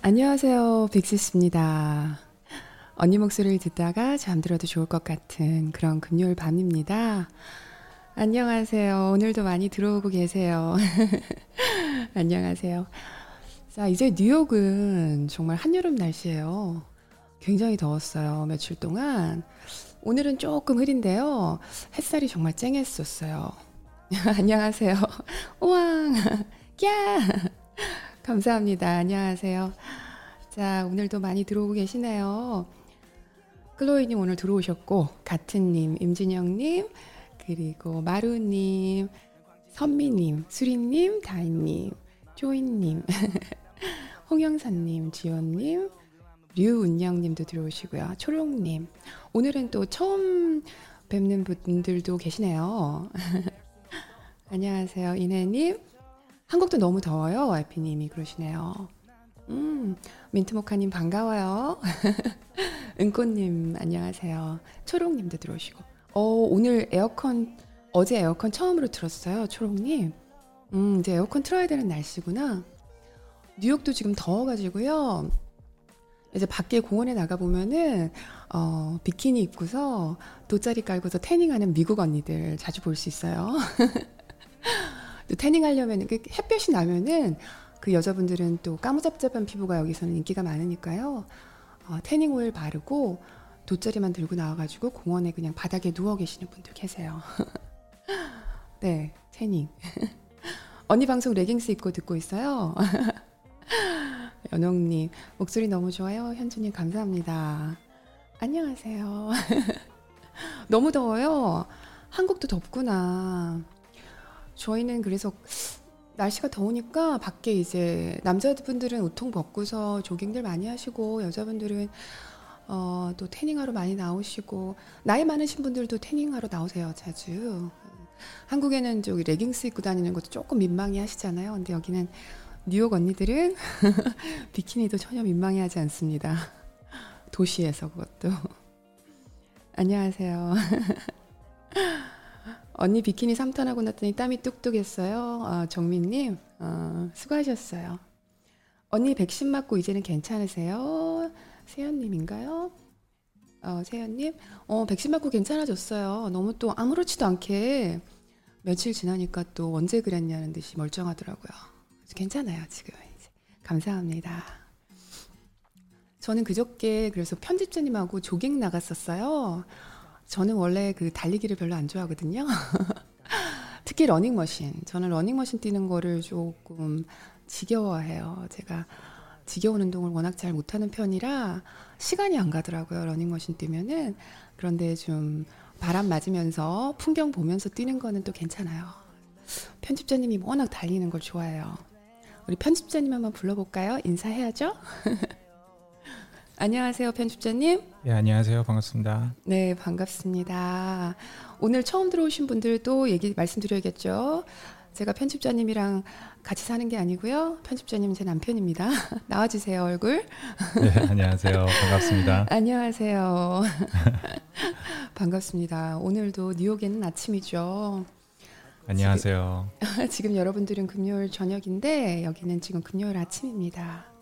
안녕하세요. 빅시스입니다. 언니 목소리를 듣다가 잠들어도 좋을 것 같은 그런 금요일 밤입니다. 안녕하세요. 오늘도 많이 들어오고 계세요. 안녕하세요. 자, 이제 뉴욕은 정말 한여름 날씨예요. 굉장히 더웠어요. 며칠 동안. 오늘은 조금 흐린데요. 햇살이 정말 쨍했었어요. 안녕하세요. 우왕! 야! 감사합니다. 안녕하세요. 자, 오늘도 많이 들어오고 계시네요. 클로이님 오늘 들어오셨고, 같은님, 임진영님, 그리고 마루님, 선미님, 수리님, 다인님, 조인님, 홍영선님, 지원님, 류운영님도 들어오시고요. 초롱님. 오늘은 또 처음 뵙는 분들도 계시네요. 안녕하세요. 이내님. 한국도 너무 더워요. 에피님이 그러시네요. 음, 민트모카님 반가워요. 은꽃님 안녕하세요. 초롱님도 들어오시고. 어, 오늘 에어컨, 어제 에어컨 처음으로 틀었어요. 초롱님. 음, 이제 에어컨 틀어야 되는 날씨구나. 뉴욕도 지금 더워가지고요. 이제 밖에 공원에 나가 보면은 어, 비키니 입고서 돗자리 깔고서 태닝하는 미국 언니들 자주 볼 수 있어요. 또 태닝 하려면 그 햇볕이 나면은 그 여자분들은 또 까무잡잡한 피부가 여기서는 인기가 많으니까요. 어, 태닝 오일 바르고 돗자리만 들고 나와가지고 공원에 그냥 바닥에 누워 계시는 분들 계세요. 네, 태닝. 언니 방송 레깅스 입고 듣고 있어요. 연홍님 목소리 너무 좋아요. 현주님 감사합니다. 안녕하세요. 너무 더워요. 한국도 덥구나. 저희는 그래서 날씨가 더우니까 밖에 이제 남자분들은 우통 벗고서 조깅들 많이 하시고 여자분들은 어, 또 태닝하러 많이 나오시고 나이 많으신 분들도 태닝하러 나오세요 자주. 한국에는 저기 레깅스 입고 다니는 것도 조금 민망해 하시잖아요. 근데 여기는 뉴욕 언니들은 비키니도 전혀 민망해 하지 않습니다. 도시에서 그것도. 안녕하세요. 언니 비키니 3턴하고 났더니 땀이 뚝뚝했어요. 어, 정민님 어, 수고하셨어요. 언니 백신 맞고 이제는 괜찮으세요? 세연님인가요? 어, 세연님, 어, 백신 맞고 괜찮아졌어요. 너무 또 아무렇지도 않게 며칠 지나니까 또 언제 그랬냐는 듯이 멀쩡하더라고요. 괜찮아요, 지금. 이제. 감사합니다. 저는 그저께 그래서 편집자님하고 조깅 나갔었어요. 저는 원래 그 달리기를 별로 안 좋아하거든요. 특히 러닝머신. 저는 러닝머신 뛰는 거를 조금 지겨워해요. 제가 지겨운 운동을 워낙 잘 못하는 편이라 시간이 안 가더라고요. 러닝머신 뛰면은. 그런데 좀 바람 맞으면서 풍경 보면서 뛰는 거는 또 괜찮아요. 편집자님이 워낙 달리는 걸 좋아해요. 우리 편집자님 한번 불러볼까요? 인사해야죠? 안녕하세요, 편집자님. 예, 안녕하세요. 반갑습니다. 네, 반갑습니다. 오늘 처음 들어오신 분들도 얘기 말씀드려야겠죠. 제가 편집자님이랑 같이 사는 게 아니고요. 편집자님은 제 남편입니다. 나와주세요, 얼굴. 네, 안녕하세요. 반갑습니다. 안녕하세요. 반갑습니다. 오늘도 뉴욕에는 아침이죠. 안녕하세요. 지금, 지금 여러분들은 금요일 저녁인데 여기는 지금 금요일 아침입니다.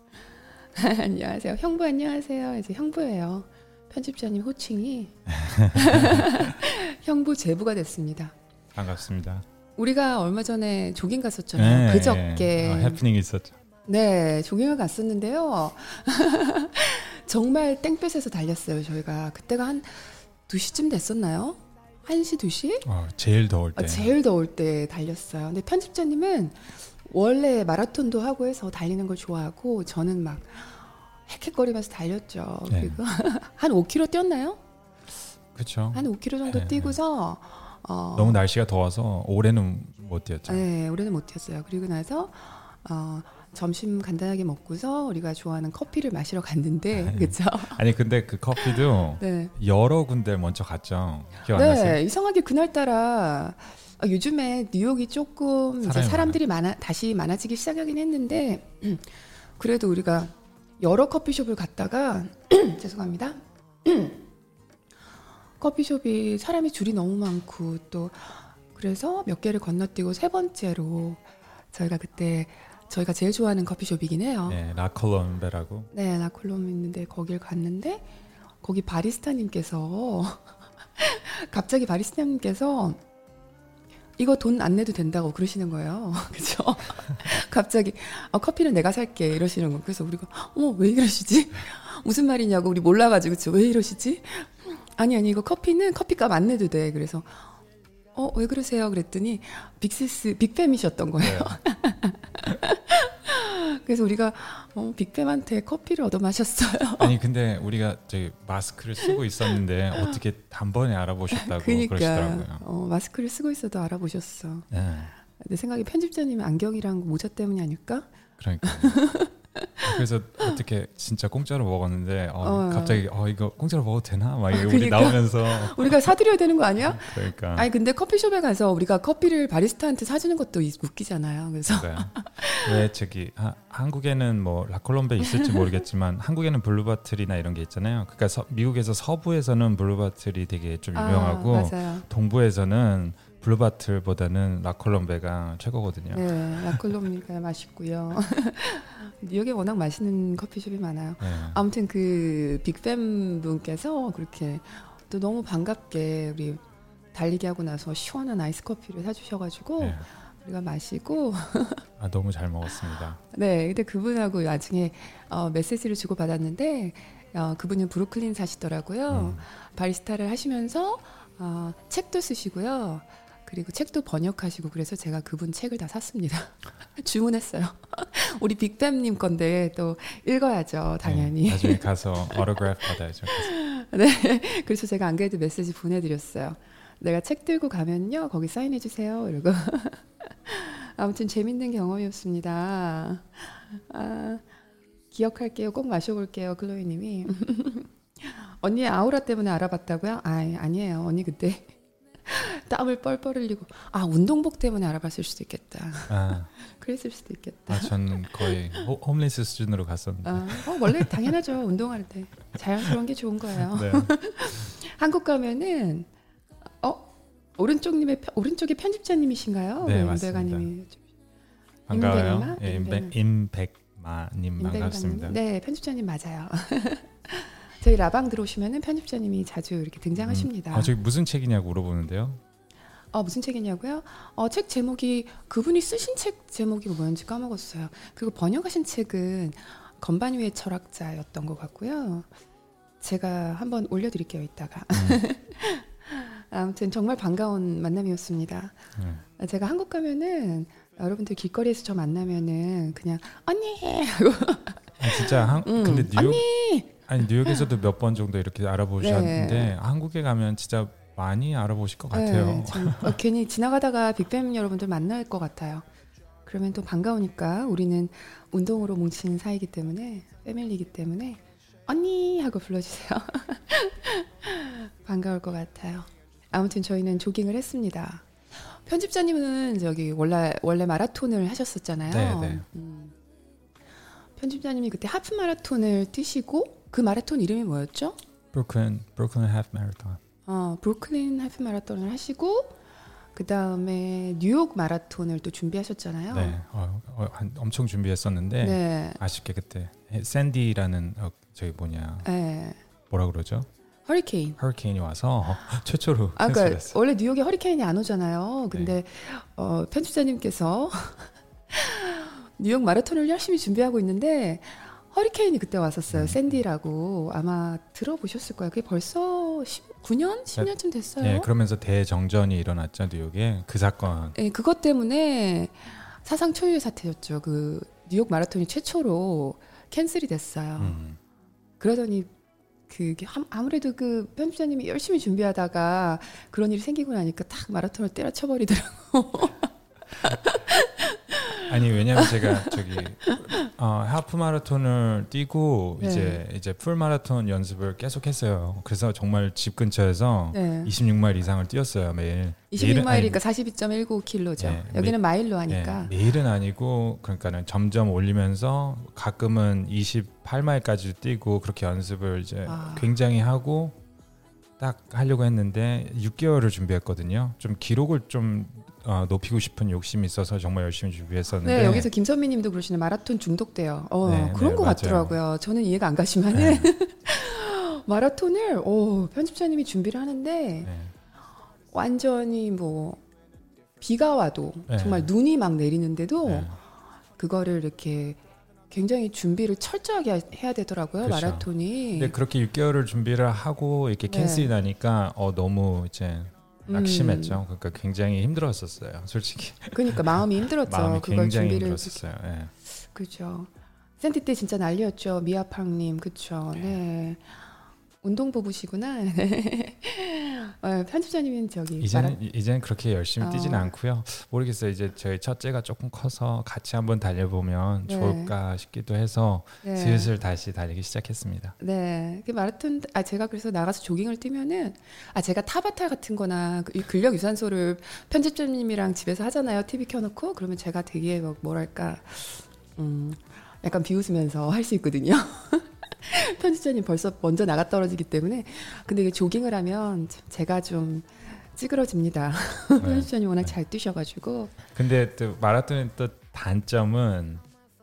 안녕하세요. 형부 안녕하세요. 이제 형부예요. 편집자님 호칭이 형부 제부가 됐습니다. 반갑습니다. 우리가 얼마 전에 조깅 갔었잖아요. 네, 그저께. 어, 해프닝이 있었죠. 네, 조깅을 갔었는데요. 정말 땡볕에서 달렸어요, 저희가. 그때가 한 2시쯤 됐었나요? 1시, 2시? 어, 제일 더울 때. 아, 제일 더울 때 달렸어요. 근데 편집자님은 원래 마라톤도 하고 해서 달리는 걸 좋아하고 저는 막 헥헥거리면서 달렸죠. 네. 그리고 한 5km 뛰었나요? 그렇죠. 한 5km 정도 네. 뛰고서 어, 너무 날씨가 더워서 올해는 못 뛰었죠. 네, 올해는 못 뛰었어요. 그리고 나서 어, 점심 간단하게 먹고서 우리가 좋아하는 커피를 마시러 갔는데, 그렇죠? 아니 근데 그 커피도 네, 여러 군데 먼저 갔죠. 기억 안 나세요? 네, 이상하게 그날 따라 아, 요즘에 뉴욕이 조금 이제 사람이 사람들이 많아 다시 많아지기 시작하긴 했는데 그래도 우리가 여러 커피숍을 갔다가 죄송합니다. 커피숍이 사람이 줄이 너무 많고 또 그래서 몇 개를 건너뛰고 세 번째로 저희가 그때 저희가 제일 좋아하는 커피숍이긴 해요. 네, 라콜롬베라고. 네, 라콜롬 있는데 거길 갔는데 거기 바리스타님께서 갑자기 바리스타님께서 이거 돈 안 내도 된다고 그러시는 거예요. 그죠? 갑자기 어, 커피는 내가 살게 이러시는 거. 그래서 우리가 어머 왜 이러시지? 무슨 말이냐고 우리 몰라가지고 그쵸? 왜 이러시지? 아니 아니 이거 커피는 커피값 안 내도 돼. 그래서 어 왜 그러세요? 그랬더니 빅시스 빅팸이셨던 거예요. 네. 그래서 우리가 어, 빅팸한테 커피를 얻어 마셨어요. 아니 근데 우리가 저기 마스크를 쓰고 있었는데 어떻게 단번에 알아보셨다고 그러니까 그러시더라고요. 어, 마스크를 쓰고 있어도 알아보셨어. 네, 내 생각에 편집자님 안경이랑 모자 때문이 아닐까? 그러니까. 그래서 어떻게 진짜 공짜로 먹었는데 어, 어. 갑자기 어 이거 공짜로 먹어도 되나? 막 이게 우리 그러니까. 나오면서 우리가 사드려야 되는 거 아니야? 그러니까 아니 근데 커피숍에 가서 우리가 커피를 바리스타한테 사주는 것도 이- 웃기잖아요. 그래서 그러니까요. 왜 저기 하- 한국에는 뭐 La Colombe 있을지 모르겠지만 한국에는 Blue Bottle이나 이런 게 있잖아요. 그러니까 서- 미국에서 서부에서는 Blue Bottle이 되게 좀 유명하고 아. 동부에서는 블루바틀보다는 라콜롬베가 최고거든요. 네, La Colombe가 맛있고요. 뉴욕에 워낙 맛있는 커피숍이 많아요. 네. 아무튼 그 빅팸 분께서 그렇게 또 너무 반갑게 우리 달리기 하고 나서 시원한 아이스 커피를 사주셔가지고 네. 우리가 마시고 아 너무 잘 먹었습니다. 네, 근데 그분하고 나중에 어, 메시지를 주고 받았는데 어, 그분은 브루클린 사시더라고요. 음. 바리스타를 하시면서 어, 책도 쓰시고요. 그리고 책도 번역하시고 그래서 제가 그분 책을 다 샀습니다. 주문했어요. 우리 빅뱀님 건데 또 읽어야죠, 당연히. 네, 나중에 가서 어토그래프 받아야죠. 네, 그래서 제가 안 그래도 메시지 보내드렸어요. 내가 책 들고 가면요, 거기 사인해 주세요. 이러고. 아무튼 재밌는 경험이었습니다. 아, 기억할게요. 꼭 마셔볼게요, 클로이님이. 언니의 아우라 때문에 알아봤다고요? 아, 아니에요. 언니 그때 땀을 뻘뻘 흘리고 아 운동복 때문에 알아봤을 수도 있겠다. 아, 그랬을 수도 있겠다. 아 저는 거의 호, 홈리스 수준으로 갔었는데. 아, 어, 원래 당연하죠. 운동할 때 자연스러운 게 좋은 거예요. 네. 한국 가면은 어 오른쪽님의 편- 오른쪽에 편집자님이신가요? 네, 우리 맞습니다. 반가워요. 임백마? 예, 임백. 임백마님. 반갑습니다. 네, 편집자님 맞아요. 저희 라방 들어오시면은 편집자님이 자주 이렇게 등장하십니다. 아 저기 무슨 책이냐고 물어보는데요. 어, 무슨 책이냐고요? 어, 책 제목이 그분이 쓰신 책 제목이 뭐였는지 까먹었어요. 그리고 번역하신 책은 건반 위의 철학자였던 것 같고요. 제가 한번 올려드릴게요, 이따가. 음, 아무튼 정말 반가운 만남이었습니다. 네. 제가 한국 가면은 여러분들 길거리에서 저 만나면은 그냥 언니 하고 아, 진짜 한 음, 근데 뉴욕 아니 뉴욕에서도 몇 번 정도 이렇게 알아보셨는데 네. 한국에 가면 진짜 많이 알아보실 것 같아요. 네, 좀, 어, 괜히 지나가다가 빅뱀 여러분들 만날 것 같아요. 그러면 또 반가우니까 우리는 운동으로 뭉친 사이기 때문에 패밀리이기 때문에 언니 하고 불러주세요. 반가울 것 같아요. 아무튼 저희는 조깅을 했습니다. 편집자님은 저기 원래 원래 마라톤을 하셨었잖아요. 네, 네. 음. 편집자님이 그때 하프 마라톤을 뛰시고 그 마라톤 이름이 뭐였죠? 브루클린 브루클린 하프 마라톤. 어, 브루클린 하프 마라톤을 하시고 그 다음에 뉴욕 마라톤을 또 준비하셨잖아요. 네, 어, 어, 한, 엄청 준비했었는데 네. 아쉽게 그때 샌디라는 어, 저기 뭐냐 네. 뭐라 그러죠? 허리케인. 허리케인이 와서 최초로 아, 그러니까. 원래 뉴욕에 허리케인이 안 오잖아요. 근데 어, 편집자님께서 뉴욕 마라톤을 열심히 준비하고 있는데 허리케인이 그때 왔었어요. 음. 샌디라고 아마 들어보셨을 거예요. 그게 벌써 9년, 10년쯤 됐어요. 네, 그러면서 대정전이 일어났죠 뉴욕에 그 사건. 예, 그것 때문에 사상 초유의 사태였죠. 그 뉴욕 마라톤이 최초로 캔슬이 됐어요. 음. 그러더니 함- 아무래도 그 편집자님이 열심히 준비하다가 그런 일이 생기고 나니까 딱 마라톤을 때려쳐버리더라고. 아니 왜냐면 제가 저기 어, 하프 마라톤을 뛰고 네. 이제 이제 풀 마라톤 연습을 계속했어요. 그래서 정말 집 근처에서 네. 26마일 이상을 뛰었어요 매일. 매일은 26마일이니까 아니- 42.19km죠. 네, 여기는 마일로 네, 하니까. 매일은 아니고 그러니까는 점점 올리면서 가끔은 28마일까지 뛰고 그렇게 연습을 이제 아. 굉장히 하고 딱 하려고 했는데 6개월을 준비했거든요. 좀 기록을 좀 어, 높이고 싶은 욕심이 있어서 정말 열심히 준비했었는데 네, 여기서 김선미님도 그러시는 마라톤 중독돼요. 어, 네, 그런 네, 것 맞아요. 같더라고요. 저는 이해가 안 가지만은 네, 마라톤을 오, 편집자님이 준비를 하는데 네. 완전히 뭐 비가 와도 네. 정말 눈이 막 내리는데도 네. 그거를 이렇게 굉장히 준비를 철저하게 하- 해야 되더라고요 그렇죠. 마라톤이. 근데 그렇게 6개월을 준비를 하고 이렇게 네. 캔슬이 나니까 어 너무 이제 음. 낙심했죠. 그러니까 굉장히 힘들었었어요. 솔직히 그러니까 마음이 힘들었죠. 마음이 굉장히 준비를 힘들었었어요. 예. 그죠. 센티 때 진짜 난리였죠. 미아팡님, 그쵸. 네. 운동 부부시구나. 어, 편집자님은 저기 이제는 이- 이제는 그렇게 열심히 뛰진 어. 않고요. 모르겠어요. 이제 저희 첫째가 조금 커서 같이 한번 달려보면 네. 좋을까 싶기도 해서 네. 슬슬 다시 달리기 시작했습니다. 네. 그 마라톤 아 제가 그래서 나가서 조깅을 뛰면은 아 제가 타바타 같은 거나 그 근력 유산소를 편집자님이랑 집에서 하잖아요. TV 켜 놓고 그러면 제가 되게 막 뭐랄까 음 약간 비웃으면서 할 수 있거든요. 편집자님 벌써 먼저 나가 떨어지기 때문에 근데 이게 조깅을 하면 참 제가 좀 찌그러집니다. 네. 편집자님 워낙 잘 뛰셔가지고 근데 또 마라톤의 또 단점은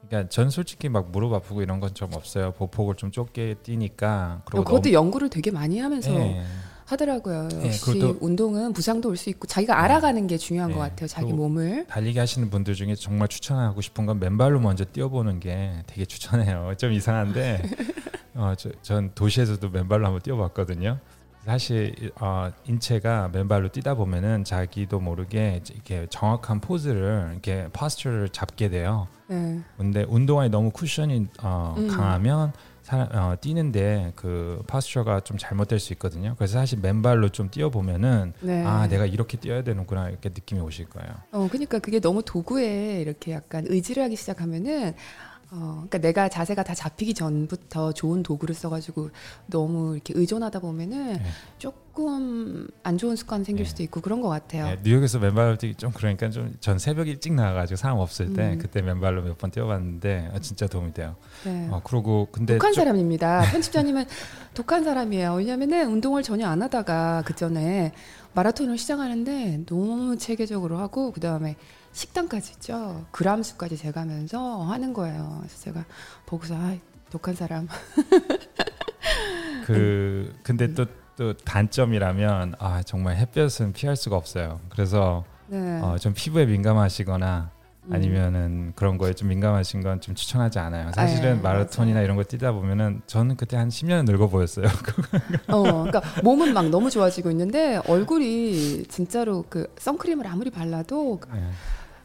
그러니까 전 솔직히 막 무릎 아프고 이런 건 좀 없어요. 보폭을 좀 좁게 뛰니까 어, 그것도 연구를 되게 많이 하면서 예. 하더라고요. 예, 역시 그리고 또- 운동은 부상도 올 수 있고 자기가 알아가는 게 중요한 예, 것 같아요. 자기 그리고 몸을. 달리기 하시는 분들 중에 정말 추천하고 싶은 건 맨발로 먼저 뛰어보는 게 되게 추천해요. 좀 이상한데 어, 저, 전 도시에서도 맨발로 한번 뛰어봤거든요. 사실 어, 인체가 맨발로 뛰다 보면은 자기도 모르게 이렇게 정확한 포즈를 이렇게 파스처를 잡게 돼요. 네. 근데 운동화에 너무 쿠션이 어, 음. 강하면 사람, 어, 뛰는데 그 파스처가 좀 잘못될 수 있거든요. 그래서 사실 맨발로 좀 뛰어 보면은 네. 아 내가 이렇게 뛰어야 되는구나 이렇게 느낌이 오실 거예요. 어, 그러니까 그게 너무 도구에 이렇게 약간 의지를 하기 시작하면은 어, 그러니까 내가 자세가 다 잡히기 전부터 좋은 도구를 써가지고 너무 이렇게 의존하다 보면은 네. 조금 안 좋은 습관 생길 네. 수도 있고 그런 것 같아요. 네, 뉴욕에서 맨발로 뛰기 좀 그러니까 좀 전 새벽 일찍 나가가지고 사람 없을 때 음. 그때 맨발로 몇 번 뛰어봤는데 아, 진짜 도움이 돼요. 네. 어, 그리고 근데 독한 좀- 사람입니다. 편집자님은 독한 사람이에요. 왜냐면은 운동을 전혀 안 하다가 그 전에 마라톤을 시작하는데 너무 체계적으로 하고 그 다음에 식단까지 있죠. 그람 수까지 재가면서 하는 거예요. 그래서 제가 보고서 아, 독한 사람. 그 근데 또 또 단점이라면 아 정말 햇볕은 피할 수가 없어요. 그래서 네. 어, 좀 피부에 민감하시거나 음. 아니면은 그런 거에 좀 민감하신 건 좀 추천하지 않아요. 사실은 네, 마라톤이나 이런 거 뛰다 보면은 저는 그때 한 10년은 늙어 보였어요. 어, 그러니까 몸은 막 너무 좋아지고 있는데 얼굴이 진짜로 그 선크림을 아무리 발라도 네.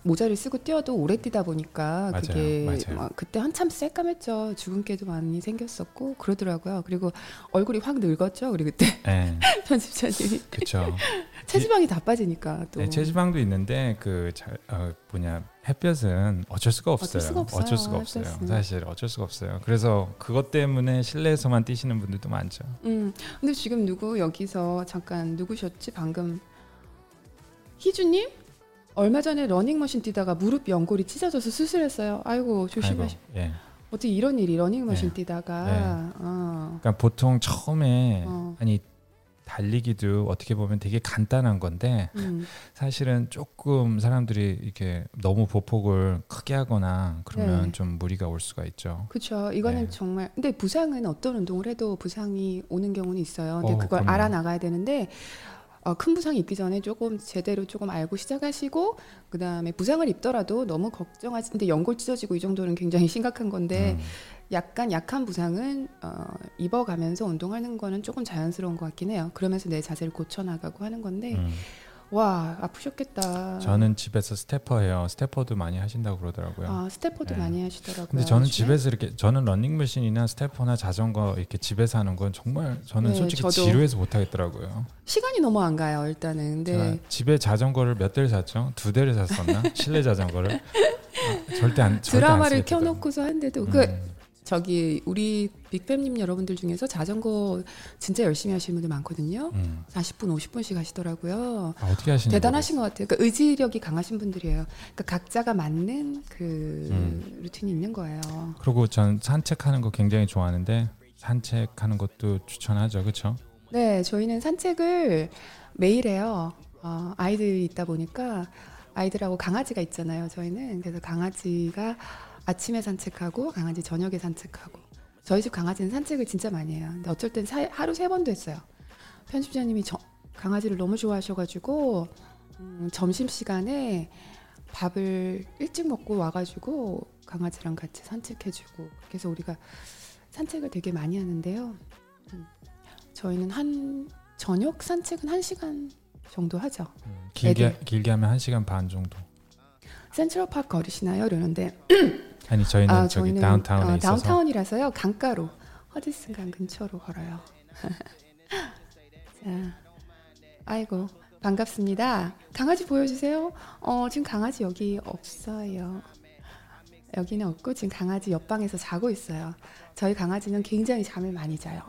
모자를 쓰고 뛰어도 오래 뛰다 보니까 맞아요, 그게 맞아요. 막 그때 한참 새까맸죠. 주근깨도 많이 생겼었고 그러더라고요. 그리고 얼굴이 확 늙었죠. 우리 그때 네, 편집자님이 그렇죠. 체지방이 다 빠지니까 또 네, 체지방도 있는데 그 자, 어, 뭐냐 햇볕은 어쩔 수가 없어요. 어쩔 수가 없어요, 어쩔 수가 없어요. 사실 어쩔 수가 없어요. 그래서 그것 때문에 실내에서만 뛰시는 분들도 많죠. 음, 근데 지금 누구 여기서 잠깐 누구셨지? 방금 희주님? 얼마 전에 러닝머신 뛰다가 무릎 연골이 찢어져서 수술했어요. 아이고 조심하시. 예. 어떻게 이런 일이 러닝머신 네. 뛰다가 네. 어. 그러니까 보통 처음에 어. 아니 달리기도 어떻게 보면 되게 간단한 건데 음. 사실은 조금 사람들이 이렇게 너무 보폭을 크게 하거나 그러면 네. 좀 무리가 올 수가 있죠. 그렇죠. 이거는 네. 정말 근데 부상은 어떤 운동을 해도 부상이 오는 경우는 있어요. 근데 어, 그걸. 알아 나가야 되는데 어, 큰 부상이 있기 전에 조금 제대로 조금 알고 시작하시고 그 다음에 부상을 입더라도 너무 걱정하지. 근데 연골 찢어지고 이 정도는 굉장히 심각한 건데 음. 약간 약한 부상은 어, 입어가면서 운동하는 거는 조금 자연스러운 것 같긴 해요. 그러면서 내 자세를 고쳐 나가고 하는 건데 음. 와 아프셨겠다. 저는 집에서 스태퍼해요. 스태퍼도 많이 하신다고 그러더라고요. 아 스태퍼도 네. 많이 하시더라고요. 근데 저는 요즘에. 집에서 이렇게 저는 런닝머신이나 스태퍼나 자전거 이렇게 집에서 하는 건 정말 저는 네, 솔직히. 지루해서 못 하겠더라고요. 시간이 너무 안 가요. 일단은 근데 집에 자전거를 몇 대를 샀죠? 두 대를 샀었나? 실내 자전거를 아, 절대 안 드라마를. 켜놓고서 한데도 그 음. 저기 우리 빅팸님 여러분들 중에서 자전거 진짜 열심히 하시는 분들 많거든요. 음. 40분, 50분씩 하시더라고요. 아, 어떻게 하시는 대단하신 것 같아요. 그러니까 의지력이 강하신 분들이에요. 그러니까 각자가 맞는 그 음. 루틴이 있는 거예요. 그리고 전 산책하는 거 굉장히 좋아하는데 산책하는 것도 추천하죠, 그렇죠? 네, 저희는 산책을 매일 해요. 어, 아이들이 있다 보니까 아이들하고 강아지가 있잖아요. 저희는 그래서 강아지가 아침에 산책하고 강아지 저녁에 산책하고 저희 집 강아지는 산책을 진짜 많이 해요. 근데 어쩔 땐 사- 하루 세 번도 했어요. 편집자님이 저- 강아지를 너무 좋아하셔가지고 음, 점심 시간에 밥을 일찍 먹고 와가지고 강아지랑 같이 산책해주고 그래서 우리가 산책을 되게 많이 하는데요. 음, 저희는 한 저녁 산책은 한 시간 정도 하죠. 음, 길게 애들. 길게 하면 1시간 반 정도. 센트럴파크 걸으시나요? 이러는데 아니 저희는 아, 저기 저희는 다운타운에 어, 있어서 다운타운이라서요. 강가로 허디슨강 근처로 걸어요. 자, 아이고 반갑습니다. 강아지 보여주세요. 어, 지금 강아지 여기 없어요. 여기는 없고 지금 강아지 옆방에서 자고 있어요. 저희 강아지는 굉장히 잠을 많이 자요.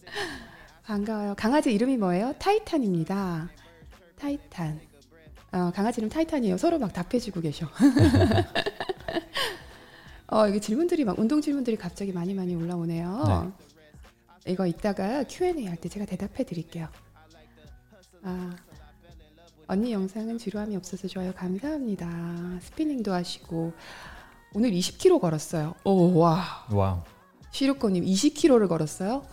반가워요. 강아지 이름이 뭐예요? 타이탄입니다. 타이탄. 어, 강아지 이름 타이탄이에요. 서로 막 답해주고 계셔. 어, 이게 질문들이 막 운동 질문들이 갑자기 많이 많이 올라오네요. 이거 이따가 Q&A 할 때 제가 대답해 드릴게요. 아, 언니 영상은 지루함이 없어서 좋아요. 감사합니다. Spinning도 하시고 오늘 20km 걸었어요. 오, 와. Wow. 시루코님 20km를 걸었어요?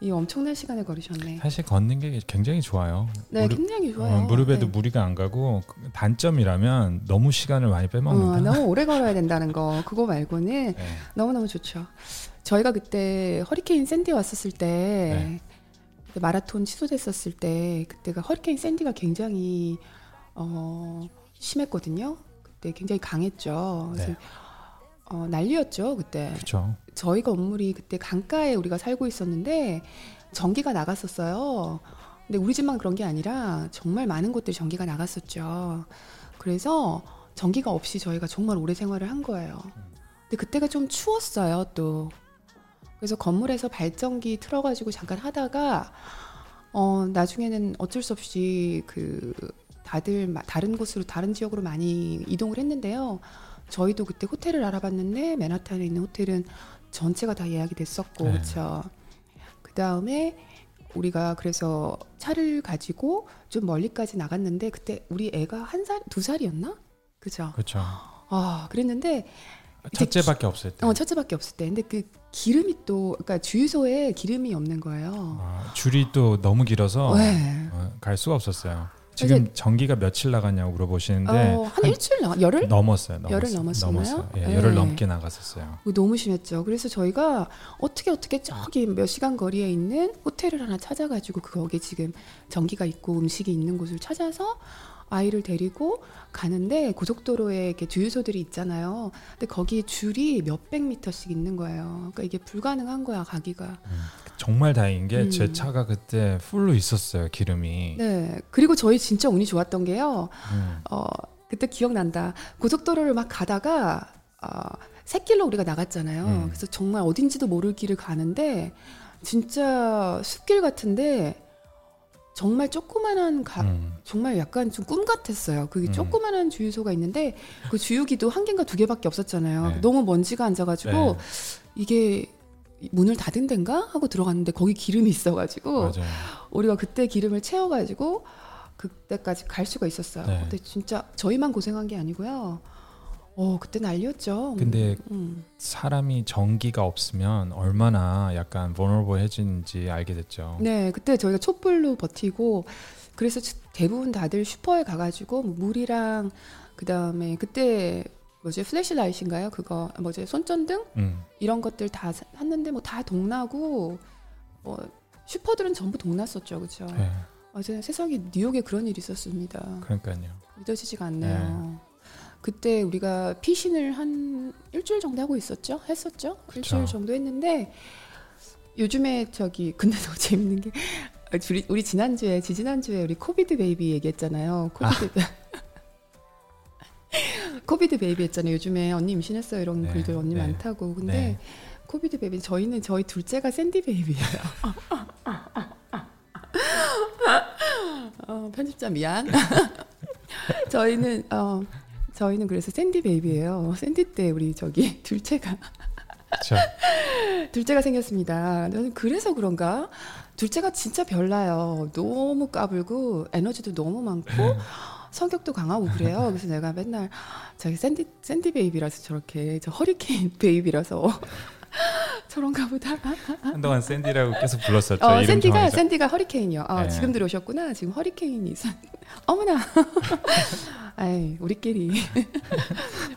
이 엄청난 시간을 걸으셨네. 사실 걷는 게 굉장히 좋아요. 네, 무릎, 굉장히 좋아요. 어, 무릎에도 네. 무리가 안 가고 그 단점이라면 너무 시간을 많이 어, 빼먹는다. 너무 오래 걸어야 된다는 거 그거 말고는 네. 너무 너무 좋죠. 저희가 그때 허리케인 샌디 왔었을 때 네. 마라톤 취소됐었을 때 그때가 허리케인 샌디가 굉장히 어, 심했거든요. 그때 굉장히 강했죠. 그래서 네. 어, 난리였죠 그때. 그렇죠. 저희 건물이 그때 강가에 우리가 살고 있었는데 전기가 나갔었어요. 근데 우리 집만 그런 게 아니라 정말 많은 곳들이 전기가 나갔었죠. 그래서 전기가 없이 저희가 정말 오래 생활을 한 거예요. 근데 그때가 좀 추웠어요, 또. 그래서 건물에서 발전기 틀어가지고 잠깐 하다가 어 나중에는 어쩔 수 없이 그 다들 마- 다른 곳으로 다른 지역으로 많이 이동을 했는데요. 저희도 그때 호텔을 알아봤는데 맨하탄에 있는 호텔은 전체가 다 예약이 됐었고 네. 그렇죠. 그 다음에 우리가 그래서 차를 가지고 좀 멀리까지 나갔는데 그때 우리 애가 한 살, 두 살이었나? 그죠? 그렇죠. 아, 그랬는데 첫째밖에 없을 때. 어, 첫째밖에 없을 때. 근데 그 기름이 또 그러니까 주유소에 기름이 없는 거예요. 아, 줄이 또 너무 길어서 네. 어, 갈 수가 없었어요. 지금 전기가 며칠 나갔냐고 물어보시는데 어, 한 일주일 나 열흘? 넘었어요. 넘었어요. 열흘 넘었었나요? 넘었어요. 예, 네. 열흘 넘게 나갔었어요. 그거 너무 심했죠. 그래서 저희가 어떻게 어떻게 저기 몇 시간 거리에 있는 호텔을 하나 찾아가지고 거기에 지금 전기가 있고 음식이 있는 곳을 찾아서 아이를 데리고 가는데 고속도로에 이렇게 주유소들이 있잖아요. 근데 거기 줄이 몇백 미터씩 있는 거예요. 그러니까 이게 불가능한 거야 가기가. 정말 다행인 게제 음. 차가 그때 풀로 있었어요. 기름이. 네. 그리고 저희 진짜 운이 좋았던 게요. 음. 어, 그때 기억난다. 고속도로를 막 가다가 어, 새길로 우리가 나갔잖아요. 음. 그래서 정말 어딘지도 모를 길을 가는데 진짜 숲길 같은데 정말 조그만한 가, 음. 정말 약간 좀 꿈 같았어요. 그게 음. 조그만한 주유소가 있는데 그 주유기도 한 개인가 두 개밖에 없었잖아요. 네. 너무 먼지가 앉아가지고 네. 이게 문을 닫은 데인가 하고 들어갔는데 거기 기름이 있어가지고 맞아요. 우리가 그때 기름을 채워가지고 그때까지 갈 수가 있었어요. 네. 근데 진짜 저희만 고생한 게 아니고요. 어 그때 난리였죠. 근데 음. 사람이 전기가 없으면 얼마나 약간 vulnerable해지는지 알게 됐죠. 네 그때 저희가 촛불로 버티고 그래서 치- 대부분 다들 슈퍼에 가가지고 뭐 물이랑 그 다음에 그때 뭐지 flashlight인가요? 그거 뭐지 손전등 음. 이런 것들 다 사- 샀는데 뭐 다 동나고 뭐 슈퍼들은 전부 동났었죠, 그렇죠? 네. 어제 세상에 뉴욕에 그런 일이 있었습니다. 그러니까요. 믿어지지가 않네요. 그때 우리가 피신을 한 일주일 정도 하고 있었죠? 했었죠? 일주일 정도 했는데 요즘에 저기 근데 더 재밌는 게 우리, 우리 지난주에 지지난주에 우리 COVID baby 얘기했잖아요. COVID COVID baby 했잖아요. 요즘에 언니 임신했어요 이런 네, 글들 언니 네. 많다고. 근데 네. COVID baby 저희는 저희 둘째가 샌디 baby예요. 어, 편집자 미안. 저희는 어 저희는 그래서 샌디 베이비예요. 샌디 때 우리 저기 둘째가 그렇죠. 둘째가 생겼습니다. 저는 그래서 그런가 둘째가 진짜 별나요. 너무 까불고 에너지도 너무 많고 성격도 강하고 그래요. 그래서 내가 맨날 저기 샌디 샌디 베이비라서 저렇게 저 허리케인 베이비라서 저런가 보다. 한동안 샌디라고 계속 불렀었죠. 어, 샌디가 정하자. 샌디가 허리케인이요. 아, 네. 지금 들어오셨구나. 지금 허리케인이 있어. 어머나. 아이, 우리끼리.